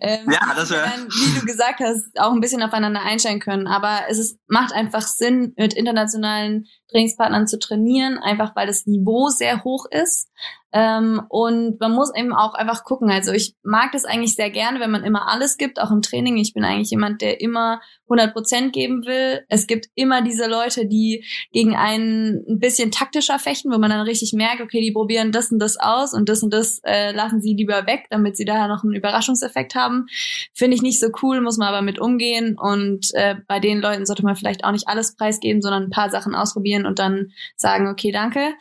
Speaker 3: ähm, ja, das wäre. Wie du gesagt hast, auch ein bisschen aufeinander einstellen können. Aber es ist, macht einfach Sinn, mit internationalen Trainingspartnern zu trainieren, einfach weil das Niveau sehr hoch ist. Ähm, und man muss eben auch einfach gucken. Also ich mag das eigentlich sehr gerne, wenn man immer alles gibt, auch im Training. Ich bin eigentlich jemand, der immer 100 Prozent geben will. Es gibt immer diese Leute, die gegen einen ein bisschen taktischer fechten, wo man dann richtig merkt, okay, die probieren das und das aus und das und das äh, lassen sie lieber weg, damit sie daher noch einen Überraschungseffekt haben. Finde ich nicht so cool, muss man aber mit umgehen. Und äh, bei den Leuten sollte man vielleicht auch nicht alles preisgeben, sondern ein paar Sachen ausprobieren und dann sagen, okay, danke.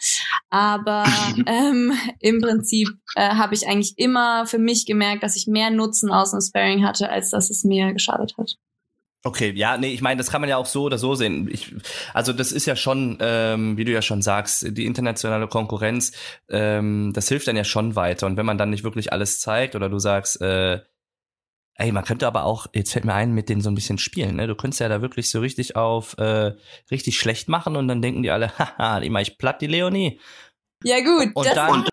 Speaker 3: Aber <laughs> ähm, im Prinzip äh, habe ich eigentlich immer für mich gemerkt, dass ich mehr Nutzen aus dem Sparring hatte, als dass es mir geschadet hat.
Speaker 2: Okay, ja, nee, ich meine, das kann man ja auch so oder so sehen. Ich, also das ist ja schon, ähm, wie du ja schon sagst, die internationale Konkurrenz, ähm, das hilft dann ja schon weiter. Und wenn man dann nicht wirklich alles zeigt oder du sagst, äh, ey, man könnte aber auch, jetzt fällt mir ein, mit denen so ein bisschen spielen. Ne? Du könntest ja da wirklich so richtig auf äh, richtig schlecht machen und dann denken die alle, <laughs> haha, die mach ich platt, die Leonie.
Speaker 3: Ja gut.
Speaker 2: Und dann,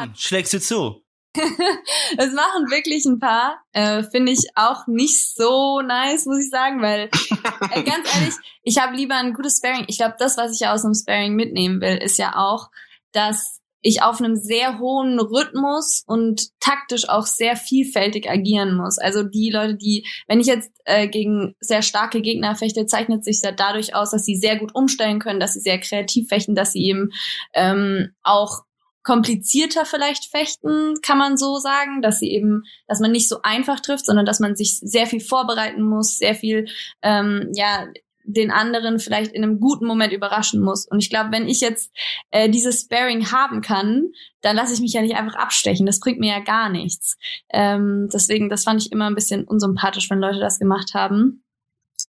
Speaker 2: bam, schlägst du zu. <laughs>
Speaker 3: das machen wirklich ein paar. Äh, Finde ich auch nicht so nice, muss ich sagen, weil <laughs> äh, ganz ehrlich, ich habe lieber ein gutes Sparing. Ich glaube, das, was ich aus einem Sparing mitnehmen will, ist ja auch, dass ich auf einem sehr hohen Rhythmus und taktisch auch sehr vielfältig agieren muss. Also die Leute, die, wenn ich jetzt äh, gegen sehr starke Gegner fechte, zeichnet sich ja dadurch aus, dass sie sehr gut umstellen können, dass sie sehr kreativ fechten, dass sie eben ähm, auch komplizierter vielleicht fechten, kann man so sagen, dass sie eben, dass man nicht so einfach trifft, sondern dass man sich sehr viel vorbereiten muss, sehr viel, ähm, ja, den anderen vielleicht in einem guten Moment überraschen muss. Und ich glaube, wenn ich jetzt äh, dieses Sparing haben kann, dann lasse ich mich ja nicht einfach abstechen. Das bringt mir ja gar nichts. Ähm, deswegen, das fand ich immer ein bisschen unsympathisch, wenn Leute das gemacht haben.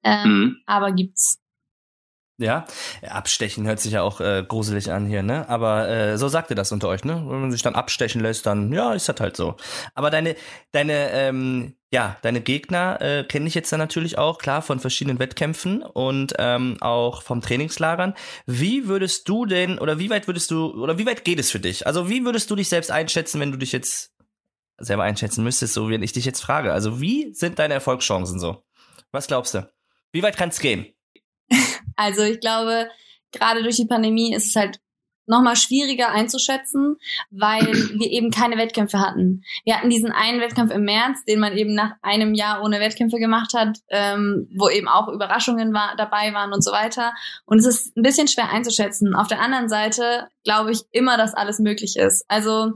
Speaker 3: Ähm, mhm. Aber gibt's.
Speaker 2: Ja, abstechen hört sich ja auch äh, gruselig an hier, ne? Aber äh, so sagt ihr das unter euch, ne? Wenn man sich dann abstechen lässt, dann ja, ist das halt so. Aber deine, deine, ähm, ja, deine Gegner äh, kenne ich jetzt dann natürlich auch, klar, von verschiedenen Wettkämpfen und ähm, auch vom Trainingslagern. Wie würdest du denn, oder wie weit würdest du, oder wie weit geht es für dich? Also wie würdest du dich selbst einschätzen, wenn du dich jetzt selber einschätzen müsstest, so wie ich dich jetzt frage? Also wie sind deine Erfolgschancen so? Was glaubst du? Wie weit kann es gehen? <laughs>
Speaker 3: Also ich glaube, gerade durch die Pandemie ist es halt nochmal schwieriger einzuschätzen, weil wir eben keine Wettkämpfe hatten. Wir hatten diesen einen Wettkampf im März, den man eben nach einem Jahr ohne Wettkämpfe gemacht hat, ähm, wo eben auch Überraschungen war, dabei waren und so weiter. Und es ist ein bisschen schwer einzuschätzen. Auf der anderen Seite glaube ich immer, dass alles möglich ist. Also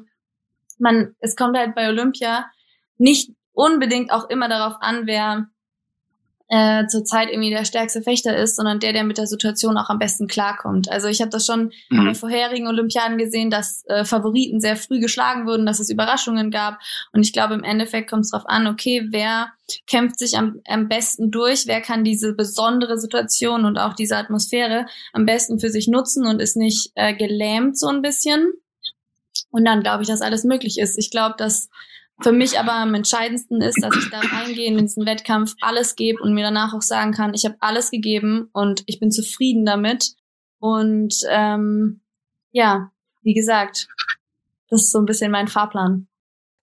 Speaker 3: man, es kommt halt bei Olympia nicht unbedingt auch immer darauf an, wer äh, zurzeit irgendwie der stärkste Fechter ist, sondern der, der mit der Situation auch am besten klarkommt. Also ich habe das schon mhm. bei vorherigen Olympiaden gesehen, dass äh, Favoriten sehr früh geschlagen wurden, dass es Überraschungen gab. Und ich glaube, im Endeffekt kommt es darauf an, okay, wer kämpft sich am, am besten durch, wer kann diese besondere Situation und auch diese Atmosphäre am besten für sich nutzen und ist nicht äh, gelähmt so ein bisschen. Und dann glaube ich, dass alles möglich ist. Ich glaube, dass für mich aber am entscheidendsten ist, dass ich da reingehe in diesen Wettkampf, alles gebe und mir danach auch sagen kann, ich habe alles gegeben und ich bin zufrieden damit. Und ähm, ja, wie gesagt, das ist so ein bisschen mein Fahrplan.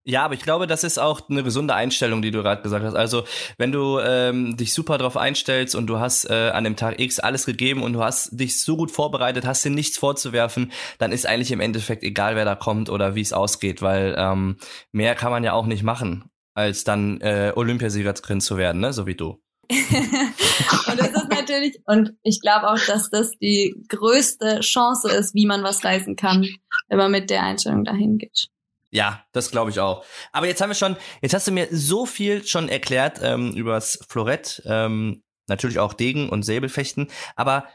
Speaker 2: Ja, aber ich glaube, das ist auch eine gesunde Einstellung, die du gerade gesagt hast. Also, wenn du ähm, dich super drauf einstellst und du hast äh, an dem Tag X alles gegeben und du hast dich so gut vorbereitet, hast dir nichts vorzuwerfen, dann ist eigentlich im Endeffekt egal, wer da kommt oder wie es ausgeht, weil ähm, mehr kann man ja auch nicht machen, als dann äh, Olympiasiegerin zu werden, ne? So wie du. <laughs>
Speaker 3: und das ist natürlich, und ich glaube auch, dass das die größte Chance ist, wie man was reißen kann, wenn man mit der Einstellung dahin geht.
Speaker 2: Ja, das glaube ich auch. Aber jetzt haben wir schon, jetzt hast du mir so viel schon erklärt ähm, übers Florett, ähm, natürlich auch Degen und Säbelfechten, aber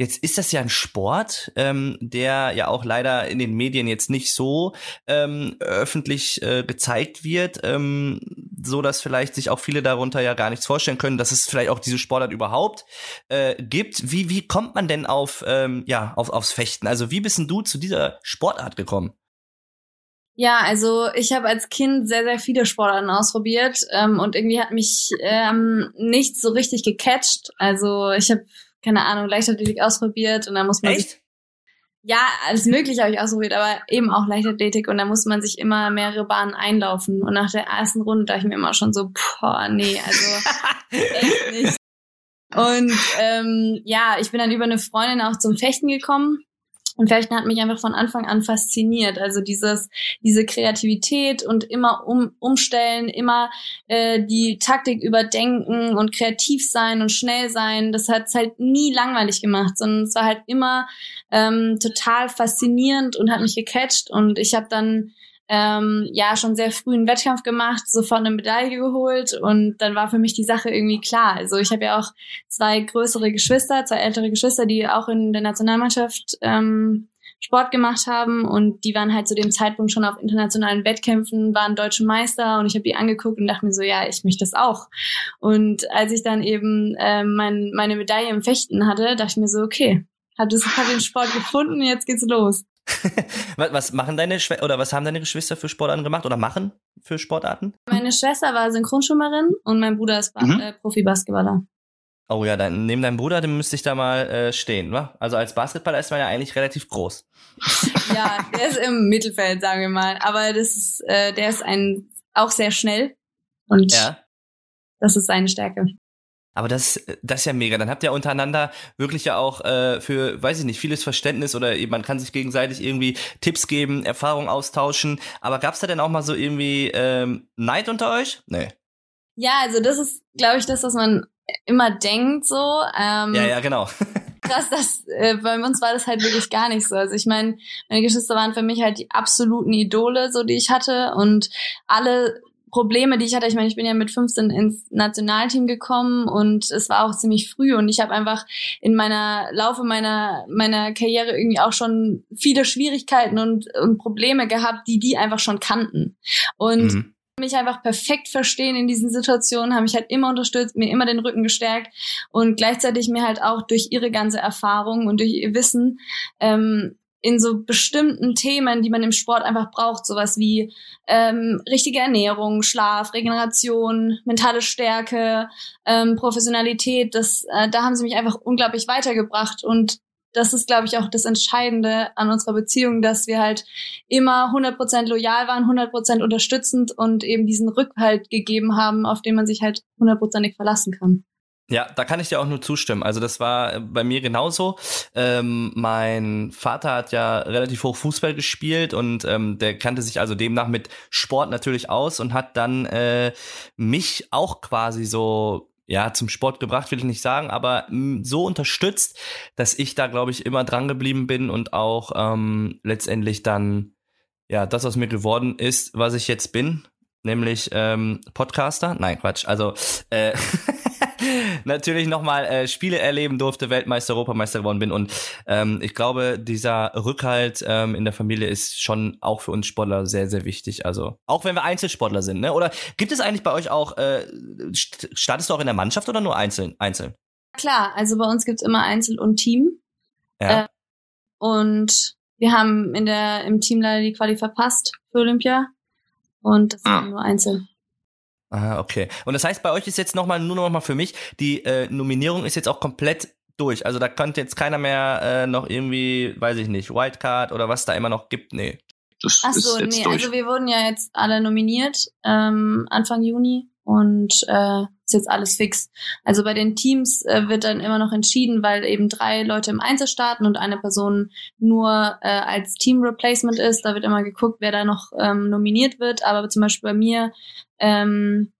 Speaker 2: Jetzt ist das ja ein Sport, ähm, der ja auch leider in den Medien jetzt nicht so ähm, öffentlich äh, gezeigt wird, ähm, so dass vielleicht sich auch viele darunter ja gar nichts vorstellen können, dass es vielleicht auch diese Sportart überhaupt äh, gibt. Wie wie kommt man denn auf ähm, ja auf aufs Fechten? Also wie bist denn du zu dieser Sportart gekommen?
Speaker 3: Ja, also ich habe als Kind sehr, sehr viele Sportarten ausprobiert ähm, und irgendwie hat mich ähm, nicht so richtig gecatcht. Also ich habe, keine Ahnung, Leichtathletik ausprobiert und da muss man
Speaker 2: Echt?
Speaker 3: sich. Ja, alles Mögliche habe ich ausprobiert, aber eben auch Leichtathletik und da muss man sich immer mehrere Bahnen einlaufen. Und nach der ersten Runde dachte ich mir immer schon so, boah, nee, also <laughs> echt nicht. Und ähm, ja, ich bin dann über eine Freundin auch zum Fechten gekommen und Fechten hat mich einfach von Anfang an fasziniert. Also dieses, diese Kreativität und immer um, umstellen, immer äh, die Taktik überdenken und kreativ sein und schnell sein. Das hat es halt nie langweilig gemacht, sondern es war halt immer ähm, total faszinierend und hat mich gecatcht. Und ich habe dann ähm, ja schon sehr früh einen Wettkampf gemacht, sofort eine Medaille geholt und dann war für mich die Sache irgendwie klar. Also ich habe ja auch zwei größere Geschwister, zwei ältere Geschwister, die auch in der Nationalmannschaft ähm, Sport gemacht haben und die waren halt zu dem Zeitpunkt schon auf internationalen Wettkämpfen, waren deutsche Meister und ich habe die angeguckt und dachte mir so, ja, ich möchte das auch. Und als ich dann eben äh, mein, meine Medaille im Fechten hatte, dachte ich mir so, okay, hab, das, hab den Sport gefunden, jetzt geht's los. <laughs>
Speaker 2: was machen deine Schwester oder was haben deine Geschwister für Sportarten gemacht oder machen für Sportarten?
Speaker 3: Meine Schwester war Synchronschwimmerin und mein Bruder ist mhm. äh, Profi-Basketballer.
Speaker 2: Oh ja, dann neben deinem Bruder, dem müsste ich da mal äh, stehen, wa? Also als Basketballer ist man ja eigentlich relativ groß. <laughs>
Speaker 3: ja, der ist im Mittelfeld, sagen wir mal. Aber das ist, äh, der ist ein auch sehr schnell und ja. das ist seine Stärke.
Speaker 2: Aber das, das ist ja mega. Dann habt ihr untereinander wirklich ja auch äh, für, weiß ich nicht, vieles Verständnis oder man kann sich gegenseitig irgendwie Tipps geben, Erfahrungen austauschen. Aber gab's da denn auch mal so irgendwie ähm, Neid unter euch? Nee.
Speaker 3: Ja, also das ist, glaube ich, das, was man immer denkt so. Ähm,
Speaker 2: ja, ja, genau.
Speaker 3: krass, <laughs> dass äh, bei uns war das halt wirklich gar nicht so. Also ich meine, meine Geschwister waren für mich halt die absoluten Idole, so die ich hatte und alle Probleme, die ich hatte, ich meine, ich bin ja mit 15 ins Nationalteam gekommen und es war auch ziemlich früh und ich habe einfach in meiner Laufe meiner meiner Karriere irgendwie auch schon viele Schwierigkeiten und, und Probleme gehabt, die die einfach schon kannten und mhm. mich einfach perfekt verstehen in diesen Situationen, haben mich halt immer unterstützt, mir immer den Rücken gestärkt und gleichzeitig mir halt auch durch ihre ganze Erfahrung und durch ihr Wissen ähm, in so bestimmten Themen, die man im Sport einfach braucht, sowas wie ähm, richtige Ernährung, Schlaf, Regeneration, mentale Stärke, ähm, Professionalität, das, äh, da haben sie mich einfach unglaublich weitergebracht und das ist, glaube ich, auch das Entscheidende an unserer Beziehung, dass wir halt immer 100% loyal waren, 100% unterstützend und eben diesen Rückhalt gegeben haben, auf den man sich halt hundertprozentig verlassen kann.
Speaker 2: Ja, da kann ich dir auch nur zustimmen. Also das war bei mir genauso. Ähm, mein Vater hat ja relativ hoch Fußball gespielt und ähm, der kannte sich also demnach mit Sport natürlich aus und hat dann äh, mich auch quasi so ja zum Sport gebracht, will ich nicht sagen, aber mh, so unterstützt, dass ich da glaube ich immer dran geblieben bin und auch ähm, letztendlich dann ja das aus mir geworden ist, was ich jetzt bin, nämlich ähm, Podcaster. Nein, Quatsch. Also äh, <laughs> natürlich nochmal äh, Spiele erleben durfte, Weltmeister, Europameister geworden bin. Und ähm, ich glaube, dieser Rückhalt ähm, in der Familie ist schon auch für uns Sportler sehr, sehr wichtig. Also auch wenn wir Einzelsportler sind, ne? Oder gibt es eigentlich bei euch auch, äh, startest du auch in der Mannschaft oder nur einzeln? einzeln?
Speaker 3: Klar, also bei uns gibt's immer Einzel und Team.
Speaker 2: Ja.
Speaker 3: Äh, und wir haben in der, im Team leider die Quali verpasst für Olympia. Und das
Speaker 4: Ah.
Speaker 3: sind nur Einzel.
Speaker 2: Ah, okay. Und das heißt, bei euch ist jetzt nochmal, nur nochmal für mich, die äh, Nominierung ist jetzt auch komplett durch. Also da könnte jetzt keiner mehr äh, noch irgendwie, weiß ich nicht, Wildcard oder was da immer noch gibt. Nee.
Speaker 4: Das
Speaker 3: Ach so,
Speaker 4: ist jetzt
Speaker 3: nee,
Speaker 4: durch.
Speaker 3: also wir wurden ja jetzt alle nominiert ähm, Anfang Juni und äh, ist jetzt alles fix. Also bei den Teams äh, wird dann immer noch entschieden, weil eben drei Leute im Einzel starten und eine Person nur äh, als Team Replacement ist. Da wird immer geguckt, wer da noch ähm, nominiert wird. Aber zum Beispiel bei mir ähm,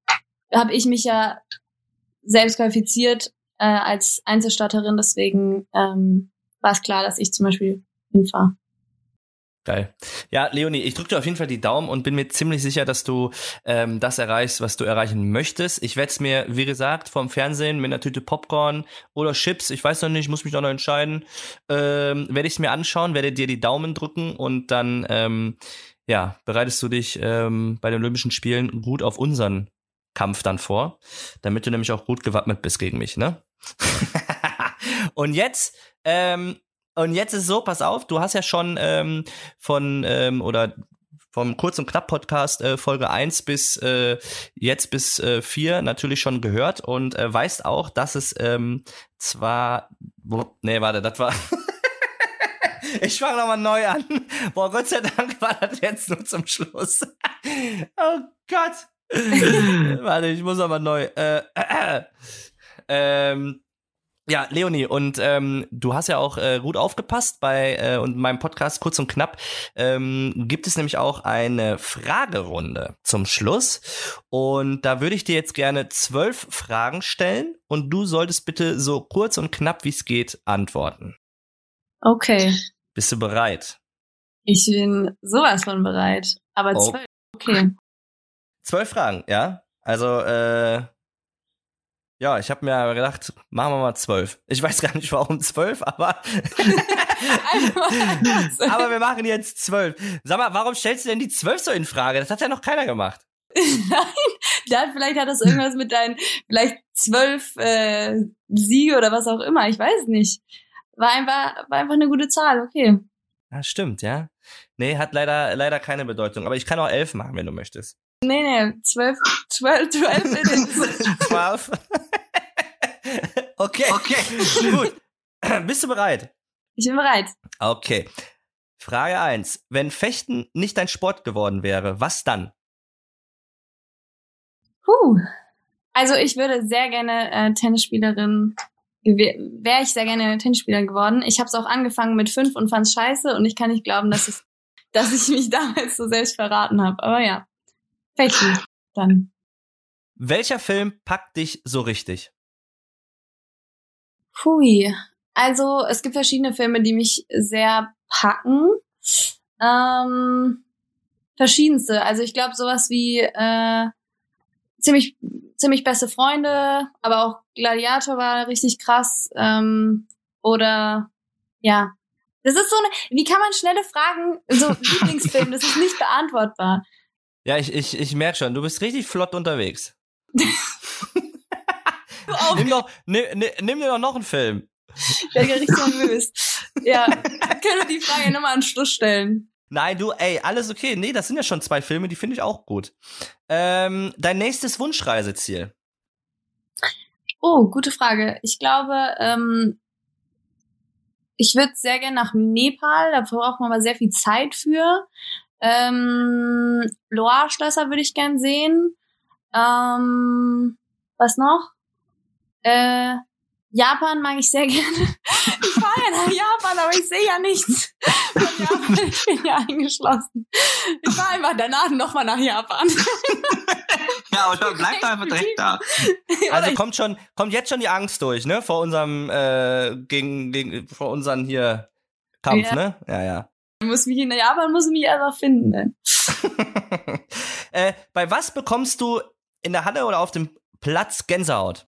Speaker 3: habe ich mich ja selbst qualifiziert äh, als Einzelstarterin, deswegen ähm, war es klar, dass ich zum Beispiel hinfahre.
Speaker 2: Geil. Ja, Leonie, ich drücke dir auf jeden Fall die Daumen und bin mir ziemlich sicher, dass du ähm, das erreichst, was du erreichen möchtest. Ich werde es mir, wie gesagt, vom Fernsehen mit einer Tüte Popcorn oder Chips, ich weiß noch nicht, muss mich noch entscheiden, ähm, werde ich es mir anschauen, werde dir die Daumen drücken und dann, ähm, ja, bereitest du dich ähm, bei den Olympischen Spielen gut auf unseren Kampf dann vor, damit du nämlich auch gut gewappnet bist gegen mich, ne? <laughs> und jetzt, ähm, und jetzt ist so, pass auf, du hast ja schon ähm, von ähm, oder vom Kurz- und Knapp-Podcast äh, Folge 1 bis äh, jetzt bis äh, 4 natürlich schon gehört und äh, weißt auch, dass es ähm, zwar. Nee, warte, das war. <laughs> ich fange nochmal neu an. Boah, Gott sei Dank war das jetzt nur zum Schluss. <laughs> oh Gott. <laughs> warte, ich muss aber neu. Äh, äh, ähm, ja, Leonie, und ähm, du hast ja auch äh, gut aufgepasst bei äh, und meinem Podcast kurz und knapp ähm, gibt es nämlich auch eine Fragerunde zum Schluss und da würde ich dir jetzt gerne zwölf Fragen stellen und du solltest bitte so kurz und knapp wie es geht antworten.
Speaker 3: Okay.
Speaker 2: Bist du bereit?
Speaker 3: Ich bin sowas von bereit. Aber
Speaker 2: Oh.
Speaker 3: zwölf. Okay.
Speaker 2: Zwölf Fragen, ja? Also äh, ja, ich habe mir aber gedacht, machen wir mal zwölf. Ich weiß gar nicht, warum zwölf, aber
Speaker 3: Einfach- <laughs>
Speaker 2: Aber wir machen jetzt zwölf. Sag mal, warum stellst du denn die zwölf so in Frage? Das hat ja noch keiner gemacht. <laughs>
Speaker 3: Nein, dann vielleicht hat das irgendwas mit deinen vielleicht zwölf äh, Siege oder was auch immer. Ich weiß nicht. War einfach, war einfach eine gute Zahl. Okay.
Speaker 2: Ja, stimmt, ja. Nee, hat leider, leider keine Bedeutung. Aber ich kann auch elf machen, wenn du möchtest.
Speaker 3: Nee, nee, zwölf, zwölf, zwölf. <laughs>
Speaker 2: Zwölf. Okay.
Speaker 4: Okay. <laughs>
Speaker 2: Gut. <clears throat> Bist du bereit?
Speaker 3: Ich bin bereit.
Speaker 2: Okay. Frage eins: Wenn Fechten nicht dein Sport geworden wäre, was dann?
Speaker 3: Puh. Also ich würde sehr gerne äh, Tennisspielerin wäre ich sehr gerne Tennisspieler geworden. Ich habe es auch angefangen mit fünf und fand's scheiße und ich kann nicht glauben, dass es, <laughs> dass ich mich damals so selbst verraten habe. Aber ja, Fechten dann.
Speaker 2: Welcher Film packt dich so richtig?
Speaker 3: Hui. Also es gibt verschiedene Filme, die mich sehr packen. Ähm, verschiedenste. Also ich glaube sowas wie äh, ziemlich ziemlich beste Freunde, aber auch Gladiator war richtig krass. Ähm, oder ja, das ist so eine. Wie kann man schnelle Fragen so <laughs> Lieblingsfilm? Das ist nicht beantwortbar.
Speaker 2: Ja, ich, ich, ich merke schon, du bist richtig flott unterwegs. <laughs> <laughs> nimm, doch, nimm, nimm, nimm dir doch noch einen Film.
Speaker 3: Ich werde richtig nervös. Ja, <laughs> können wir die Frage nochmal an Schluss stellen?
Speaker 2: Nein, du, ey, alles okay. Nee, das sind ja schon zwei Filme, die finde ich auch gut. Ähm, dein nächstes Wunschreiseziel?
Speaker 3: Oh, gute Frage. Ich glaube, ähm, ich würde sehr gerne nach Nepal, da braucht man aber sehr viel Zeit für. Ähm, Loire-Schlösser würde ich gern sehen. Ähm, was noch? Äh, Japan mag ich sehr <laughs> gerne. Ich fahre ja nach Japan, aber ich sehe ja nichts von Japan. Ich bin ja eingeschlossen. Ich fahre einfach danach nochmal nach Japan. <laughs>
Speaker 4: Ja, aber dann bleib doch einfach direkt da.
Speaker 2: Also kommt schon, kommt jetzt schon die Angst durch, ne? Vor unserem, äh, gegen, gegen, vor unseren hier Kampf,
Speaker 3: Ja.
Speaker 2: ne? Ja, ja.
Speaker 3: muss mich in Japan, muss mich einfach finden. Ne? <laughs>
Speaker 2: äh, bei was bekommst du in der Halle oder auf dem Platz Gänsehaut?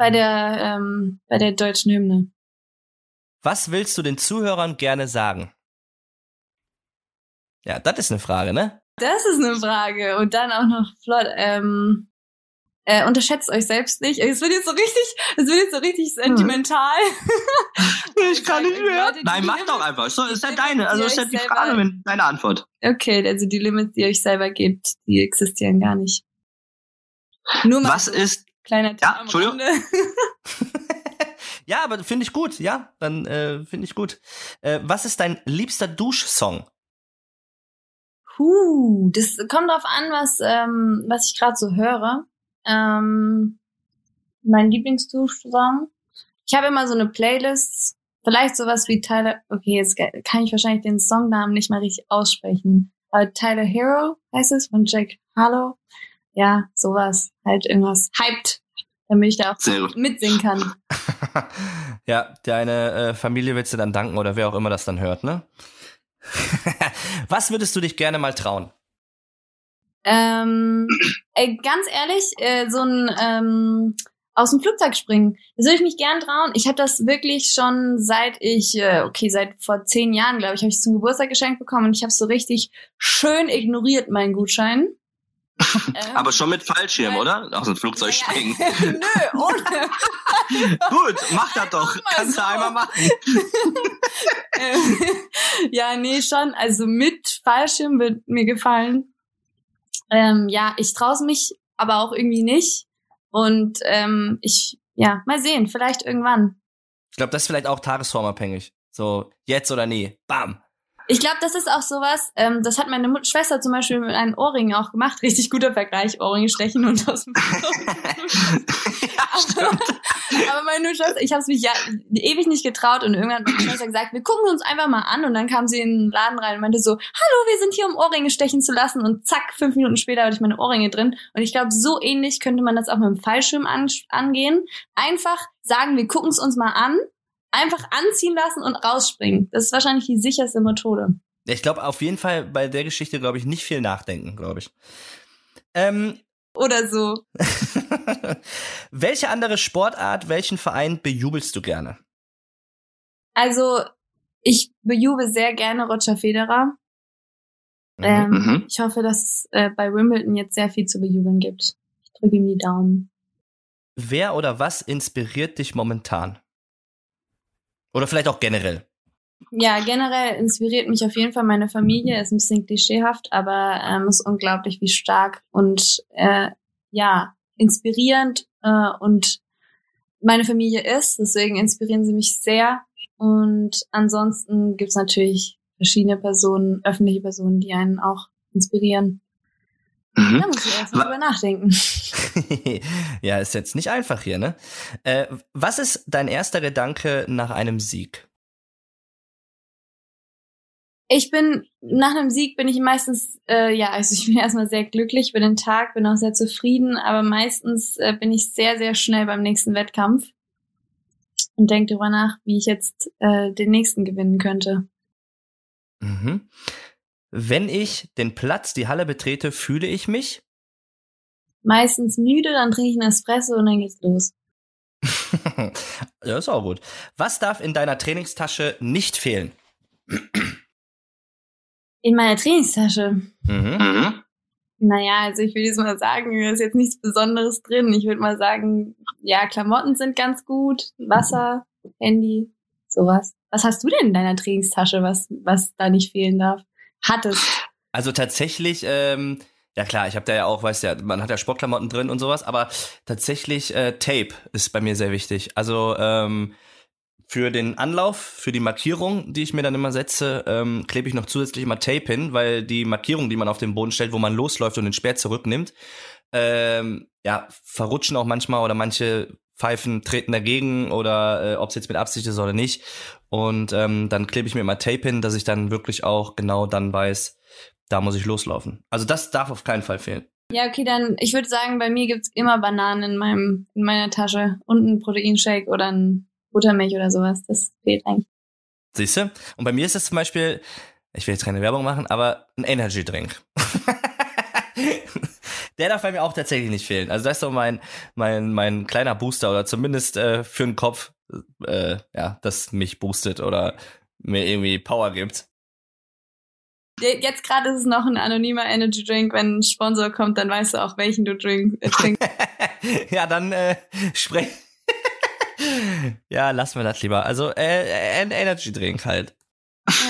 Speaker 3: Bei der, ähm, bei der deutschen Hymne.
Speaker 2: Was willst du den Zuhörern gerne sagen? Ja, das ist eine Frage, ne?
Speaker 3: Das ist eine Frage. Und dann auch noch flott, ähm, äh, unterschätzt euch selbst nicht. Es wird jetzt so richtig, es wird jetzt so richtig sentimental. <laughs>
Speaker 4: Ich kann nicht mehr. Nein, mach doch einfach. Ist, doch- ist ja deine. Also ist ja
Speaker 3: die
Speaker 4: Frage, wenn deine Antwort.
Speaker 3: Okay, also die Limits, die ihr euch selber gebt, die existieren gar nicht. Nur mal
Speaker 4: Was
Speaker 3: so
Speaker 4: ist,
Speaker 3: kleiner Tipp
Speaker 4: Ja,
Speaker 3: am
Speaker 4: Entschuldigung. <laughs>
Speaker 2: Ja, aber finde ich gut, ja, dann äh, finde ich gut. Äh, was ist dein liebster Duschsong?
Speaker 3: Puh, das kommt drauf an, was, ähm, was ich gerade so höre. Ähm, mein Lieblingsduschsong. Ich habe immer so eine Playlist, vielleicht sowas wie Tyler, okay, jetzt kann ich wahrscheinlich den Songnamen nicht mal richtig aussprechen. Aber Tyler Hero heißt es von Jack Harlow. Ja, sowas. Halt irgendwas hyped, damit ich da auch mitsingen kann. <laughs>
Speaker 2: ja, deine äh, Familie wird dir dann danken oder wer auch immer das dann hört, ne? <laughs> was würdest du dich gerne mal trauen?
Speaker 3: Ähm, ey, ganz ehrlich, äh, so ein ähm, aus dem Flugzeug springen, das würde ich mich gern trauen. Ich habe das wirklich schon seit ich, äh, okay, seit vor zehn Jahren, glaube ich, habe ich es zum Geburtstag geschenkt bekommen und ich habe so richtig schön ignoriert meinen Gutschein. Ähm,
Speaker 4: aber schon mit Fallschirm,
Speaker 3: weil-
Speaker 4: oder? Aus dem Flugzeug
Speaker 3: ja,
Speaker 4: springen. <laughs>
Speaker 3: Nö, ohne. <laughs>
Speaker 4: Gut, mach das doch. Kannst du
Speaker 3: so.
Speaker 4: einmal machen. <laughs>
Speaker 3: Ähm, ja, nee, schon. Also mit Fallschirm wird mir gefallen. Ähm, ja, ich traue mich, aber auch irgendwie nicht. Und ähm, ich, ja, mal sehen, vielleicht irgendwann.
Speaker 2: Ich glaube, das ist vielleicht auch tagesformabhängig. So, jetzt oder nie. Bam.
Speaker 3: Ich glaube, das ist auch sowas, ähm, das hat meine Mut Schwester zum Beispiel mit einem Ohrring auch gemacht. <laughs> Richtig guter Vergleich, Ohrringe stechen und aus dem <laughs>
Speaker 4: ja, stimmt.
Speaker 3: Aber meine Schwester, ich habe es mich ja ewig nicht getraut und irgendwann hat meine Schwester gesagt, wir gucken uns einfach mal an und dann kam sie in den Laden rein und meinte so, hallo, wir sind hier, um Ohrringe stechen zu lassen und zack, fünf Minuten später hatte ich meine Ohrringe drin und ich glaube, so ähnlich könnte man das auch mit dem Fallschirm an, angehen. Einfach sagen, wir gucken es uns mal an, einfach anziehen lassen und rausspringen. Das ist wahrscheinlich die sicherste Methode.
Speaker 2: Ich glaube auf jeden Fall bei der Geschichte, glaube ich, nicht viel nachdenken, glaube ich. Ähm,
Speaker 3: Oder so. <laughs>
Speaker 2: welche andere Sportart, welchen Verein bejubelst du gerne?
Speaker 3: Also, ich bejubel sehr gerne Roger Federer. Ähm,
Speaker 4: Mhm.
Speaker 3: Ich hoffe, dass es äh, bei Wimbledon jetzt sehr viel zu bejubeln gibt. Ich drücke ihm die Daumen.
Speaker 2: Wer oder was inspiriert dich momentan? Oder vielleicht auch generell?
Speaker 3: Ja, generell inspiriert mich auf jeden Fall meine Familie. Ist ein bisschen klischeehaft, aber ähm, ist unglaublich, wie stark und äh, ja inspirierend äh, und meine Familie ist. Deswegen inspirieren sie mich sehr. Und ansonsten gibt's natürlich verschiedene Personen, öffentliche Personen, die einen auch inspirieren.
Speaker 4: Mhm.
Speaker 3: Da muss ich erst mal
Speaker 4: Wa-
Speaker 3: drüber nachdenken. <laughs>
Speaker 2: ja, ist jetzt nicht einfach hier, ne? Äh, was ist dein erster Gedanke nach einem Sieg?
Speaker 3: Ich bin, nach einem Sieg bin ich meistens, äh, ja, also ich bin <laughs> erstmal sehr glücklich über den Tag, bin auch sehr zufrieden, aber meistens äh, bin ich sehr, sehr schnell beim nächsten Wettkampf und denke darüber nach, wie ich jetzt äh, den nächsten gewinnen könnte.
Speaker 2: Mhm. Wenn ich den Platz, die Halle betrete, fühle ich mich?
Speaker 3: Meistens müde, dann trinke ich einen Espresso und dann geht's los. <laughs>
Speaker 2: ja, ist auch gut. Was darf in deiner Trainingstasche nicht fehlen?
Speaker 3: In meiner Trainingstasche.
Speaker 2: Mhm.
Speaker 4: Mhm.
Speaker 3: Naja, also ich will jetzt mal sagen, da ist jetzt nichts Besonderes drin. Ich würde mal sagen, ja, Klamotten sind ganz gut, Wasser, Handy, sowas. Was hast du denn in deiner Trainingstasche, was, was da nicht fehlen darf? Hattest.
Speaker 2: Also tatsächlich, ähm, ja klar, ich habe da ja auch, weißt ja, man hat ja Sportklamotten drin und sowas, aber tatsächlich äh, Tape ist bei mir sehr wichtig. Also ähm, für den Anlauf, für die Markierung, die ich mir dann immer setze, ähm, klebe ich noch zusätzlich immer Tape hin, weil die Markierung, die man auf den Boden stellt, wo man losläuft und den Speer zurücknimmt, ähm, ja, verrutschen auch manchmal oder manche Pfeifen treten dagegen oder äh, ob es jetzt mit Absicht ist oder nicht. Und ähm, dann klebe ich mir immer Tape hin, dass ich dann wirklich auch genau dann weiß, da muss ich loslaufen. Also das darf auf keinen Fall fehlen.
Speaker 3: Ja, okay, dann, ich würde sagen, bei mir gibt's immer Bananen in meinem, in meiner Tasche und ein Proteinshake oder ein Buttermilch oder sowas. Das fehlt eigentlich.
Speaker 2: Siehst du? Und bei mir ist es zum Beispiel, ich will jetzt keine Werbung machen, aber ein Energy Drink. <laughs> Der darf bei mir auch tatsächlich nicht fehlen. Also das ist doch mein, mein, mein kleiner Booster oder zumindest äh, für den Kopf, äh, ja, das mich boostet oder mir irgendwie Power gibt.
Speaker 3: Jetzt gerade ist es noch ein anonymer Energy Drink. Wenn ein Sponsor kommt, dann weißt du auch, welchen du drink, äh, trinkst. <laughs>
Speaker 2: ja, dann äh, sprech. <laughs> ja, lassen wir das lieber. Also äh, ein Energy Drink halt.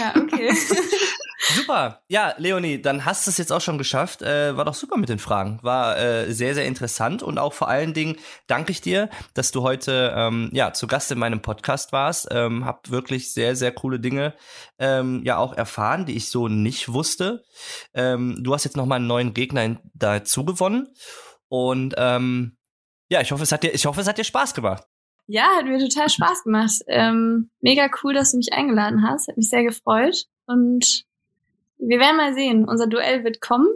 Speaker 3: ja, okay. <laughs>
Speaker 2: Super. Ja, Leonie, dann hast du es jetzt auch schon geschafft. Äh, war doch super mit den Fragen. War äh, sehr, sehr interessant und auch vor allen Dingen danke ich dir, dass du heute ähm, ja zu Gast in meinem Podcast warst. Ähm, hab wirklich sehr, sehr coole Dinge ähm, ja auch erfahren, die ich so nicht wusste. Ähm, du hast jetzt noch mal einen neuen Gegner dazu gewonnen und ähm, ja, ich hoffe, es hat dir, ich hoffe, es hat dir Spaß gemacht.
Speaker 3: Ja, hat mir total Spaß gemacht. Ähm, mega cool, dass du mich eingeladen hast. Hat mich sehr gefreut. Und wir werden mal sehen. Unser Duell wird kommen.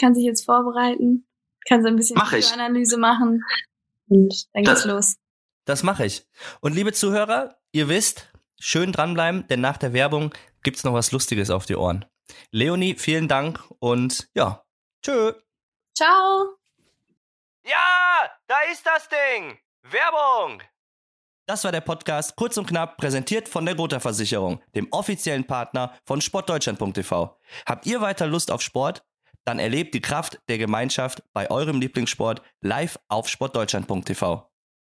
Speaker 3: Kann sich jetzt vorbereiten. Kann so ein bisschen
Speaker 4: Mach ich.
Speaker 3: Analyse machen. Und dann geht's
Speaker 4: Das-
Speaker 3: los.
Speaker 2: Das mache ich. Und liebe Zuhörer, ihr wisst, schön dranbleiben, denn nach der Werbung gibt's noch was Lustiges auf die Ohren. Leonie, vielen Dank und ja, tschö.
Speaker 3: Ciao.
Speaker 2: Ja, da ist das Ding. Werbung. Das war der Podcast kurz und knapp präsentiert von der Gotha Versicherung, dem offiziellen Partner von sportdeutschland.tv. Habt ihr weiter Lust auf Sport? Dann erlebt die Kraft der Gemeinschaft bei eurem Lieblingssport live auf sportdeutschland.tv.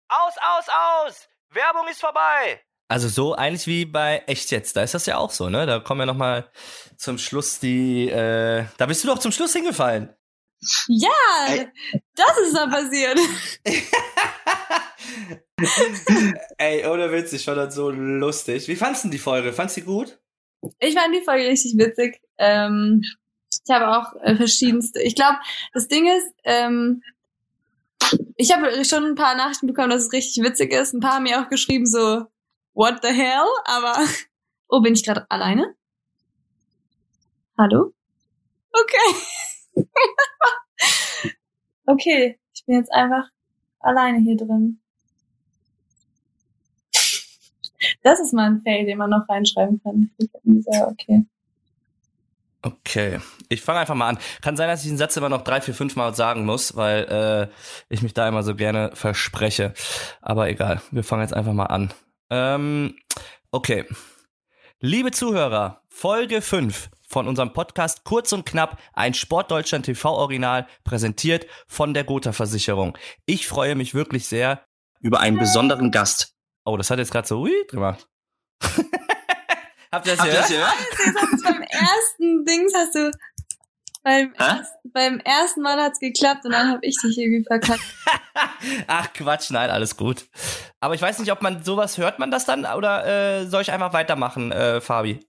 Speaker 2: Aus, aus, aus! Werbung ist vorbei! Also so eigentlich wie bei Echt jetzt, da ist das ja auch so, ne? Da kommen ja noch mal zum Schluss die, äh, da bist du doch zum Schluss hingefallen.
Speaker 3: Ja,
Speaker 4: Ey.
Speaker 3: das ist da passiert. <laughs>
Speaker 2: Ey, ohne Witz, ich fand das so lustig. Wie fandst du die Folge? Fandst du die gut?
Speaker 3: Ich fand die Folge richtig witzig. Ähm, ich habe auch äh, verschiedenste. Ich glaube, das Ding ist, ähm, ich habe schon ein paar Nachrichten bekommen, dass es richtig witzig ist. Ein paar haben mir auch geschrieben so, what the hell? Aber, <laughs> oh, bin ich gerade alleine? Hallo? Okay. <laughs> okay, ich bin jetzt einfach alleine hier drin. Das ist mal ein Fail, den man noch reinschreiben kann. Okay.
Speaker 2: Okay, ich fange einfach mal an. Kann sein, dass ich den Satz immer noch drei, vier, fünf Mal sagen muss, weil äh, ich mich da immer so gerne verspreche. Aber egal, wir fangen jetzt einfach mal an. Ähm, okay. Liebe Zuhörer, Folge 5 von unserem Podcast Kurz und Knapp, ein Sportdeutschland TV-Original, präsentiert von der Gotha Versicherung. Ich freue mich wirklich sehr über einen besonderen Gast. Oh, das hat jetzt gerade so ui gemacht. <laughs> Habt ihr das
Speaker 4: Habt ihr das
Speaker 2: gehört?
Speaker 4: gehört?
Speaker 3: Du hast beim ersten Dings hast du beim,
Speaker 4: Hä?
Speaker 3: erst, beim ersten Mal hat's geklappt und dann habe ich dich irgendwie verkackt. <laughs>
Speaker 2: Ach Quatsch, nein, alles gut. Aber ich weiß nicht, ob man sowas hört man das dann oder äh, soll ich einfach weitermachen, äh, Fabi?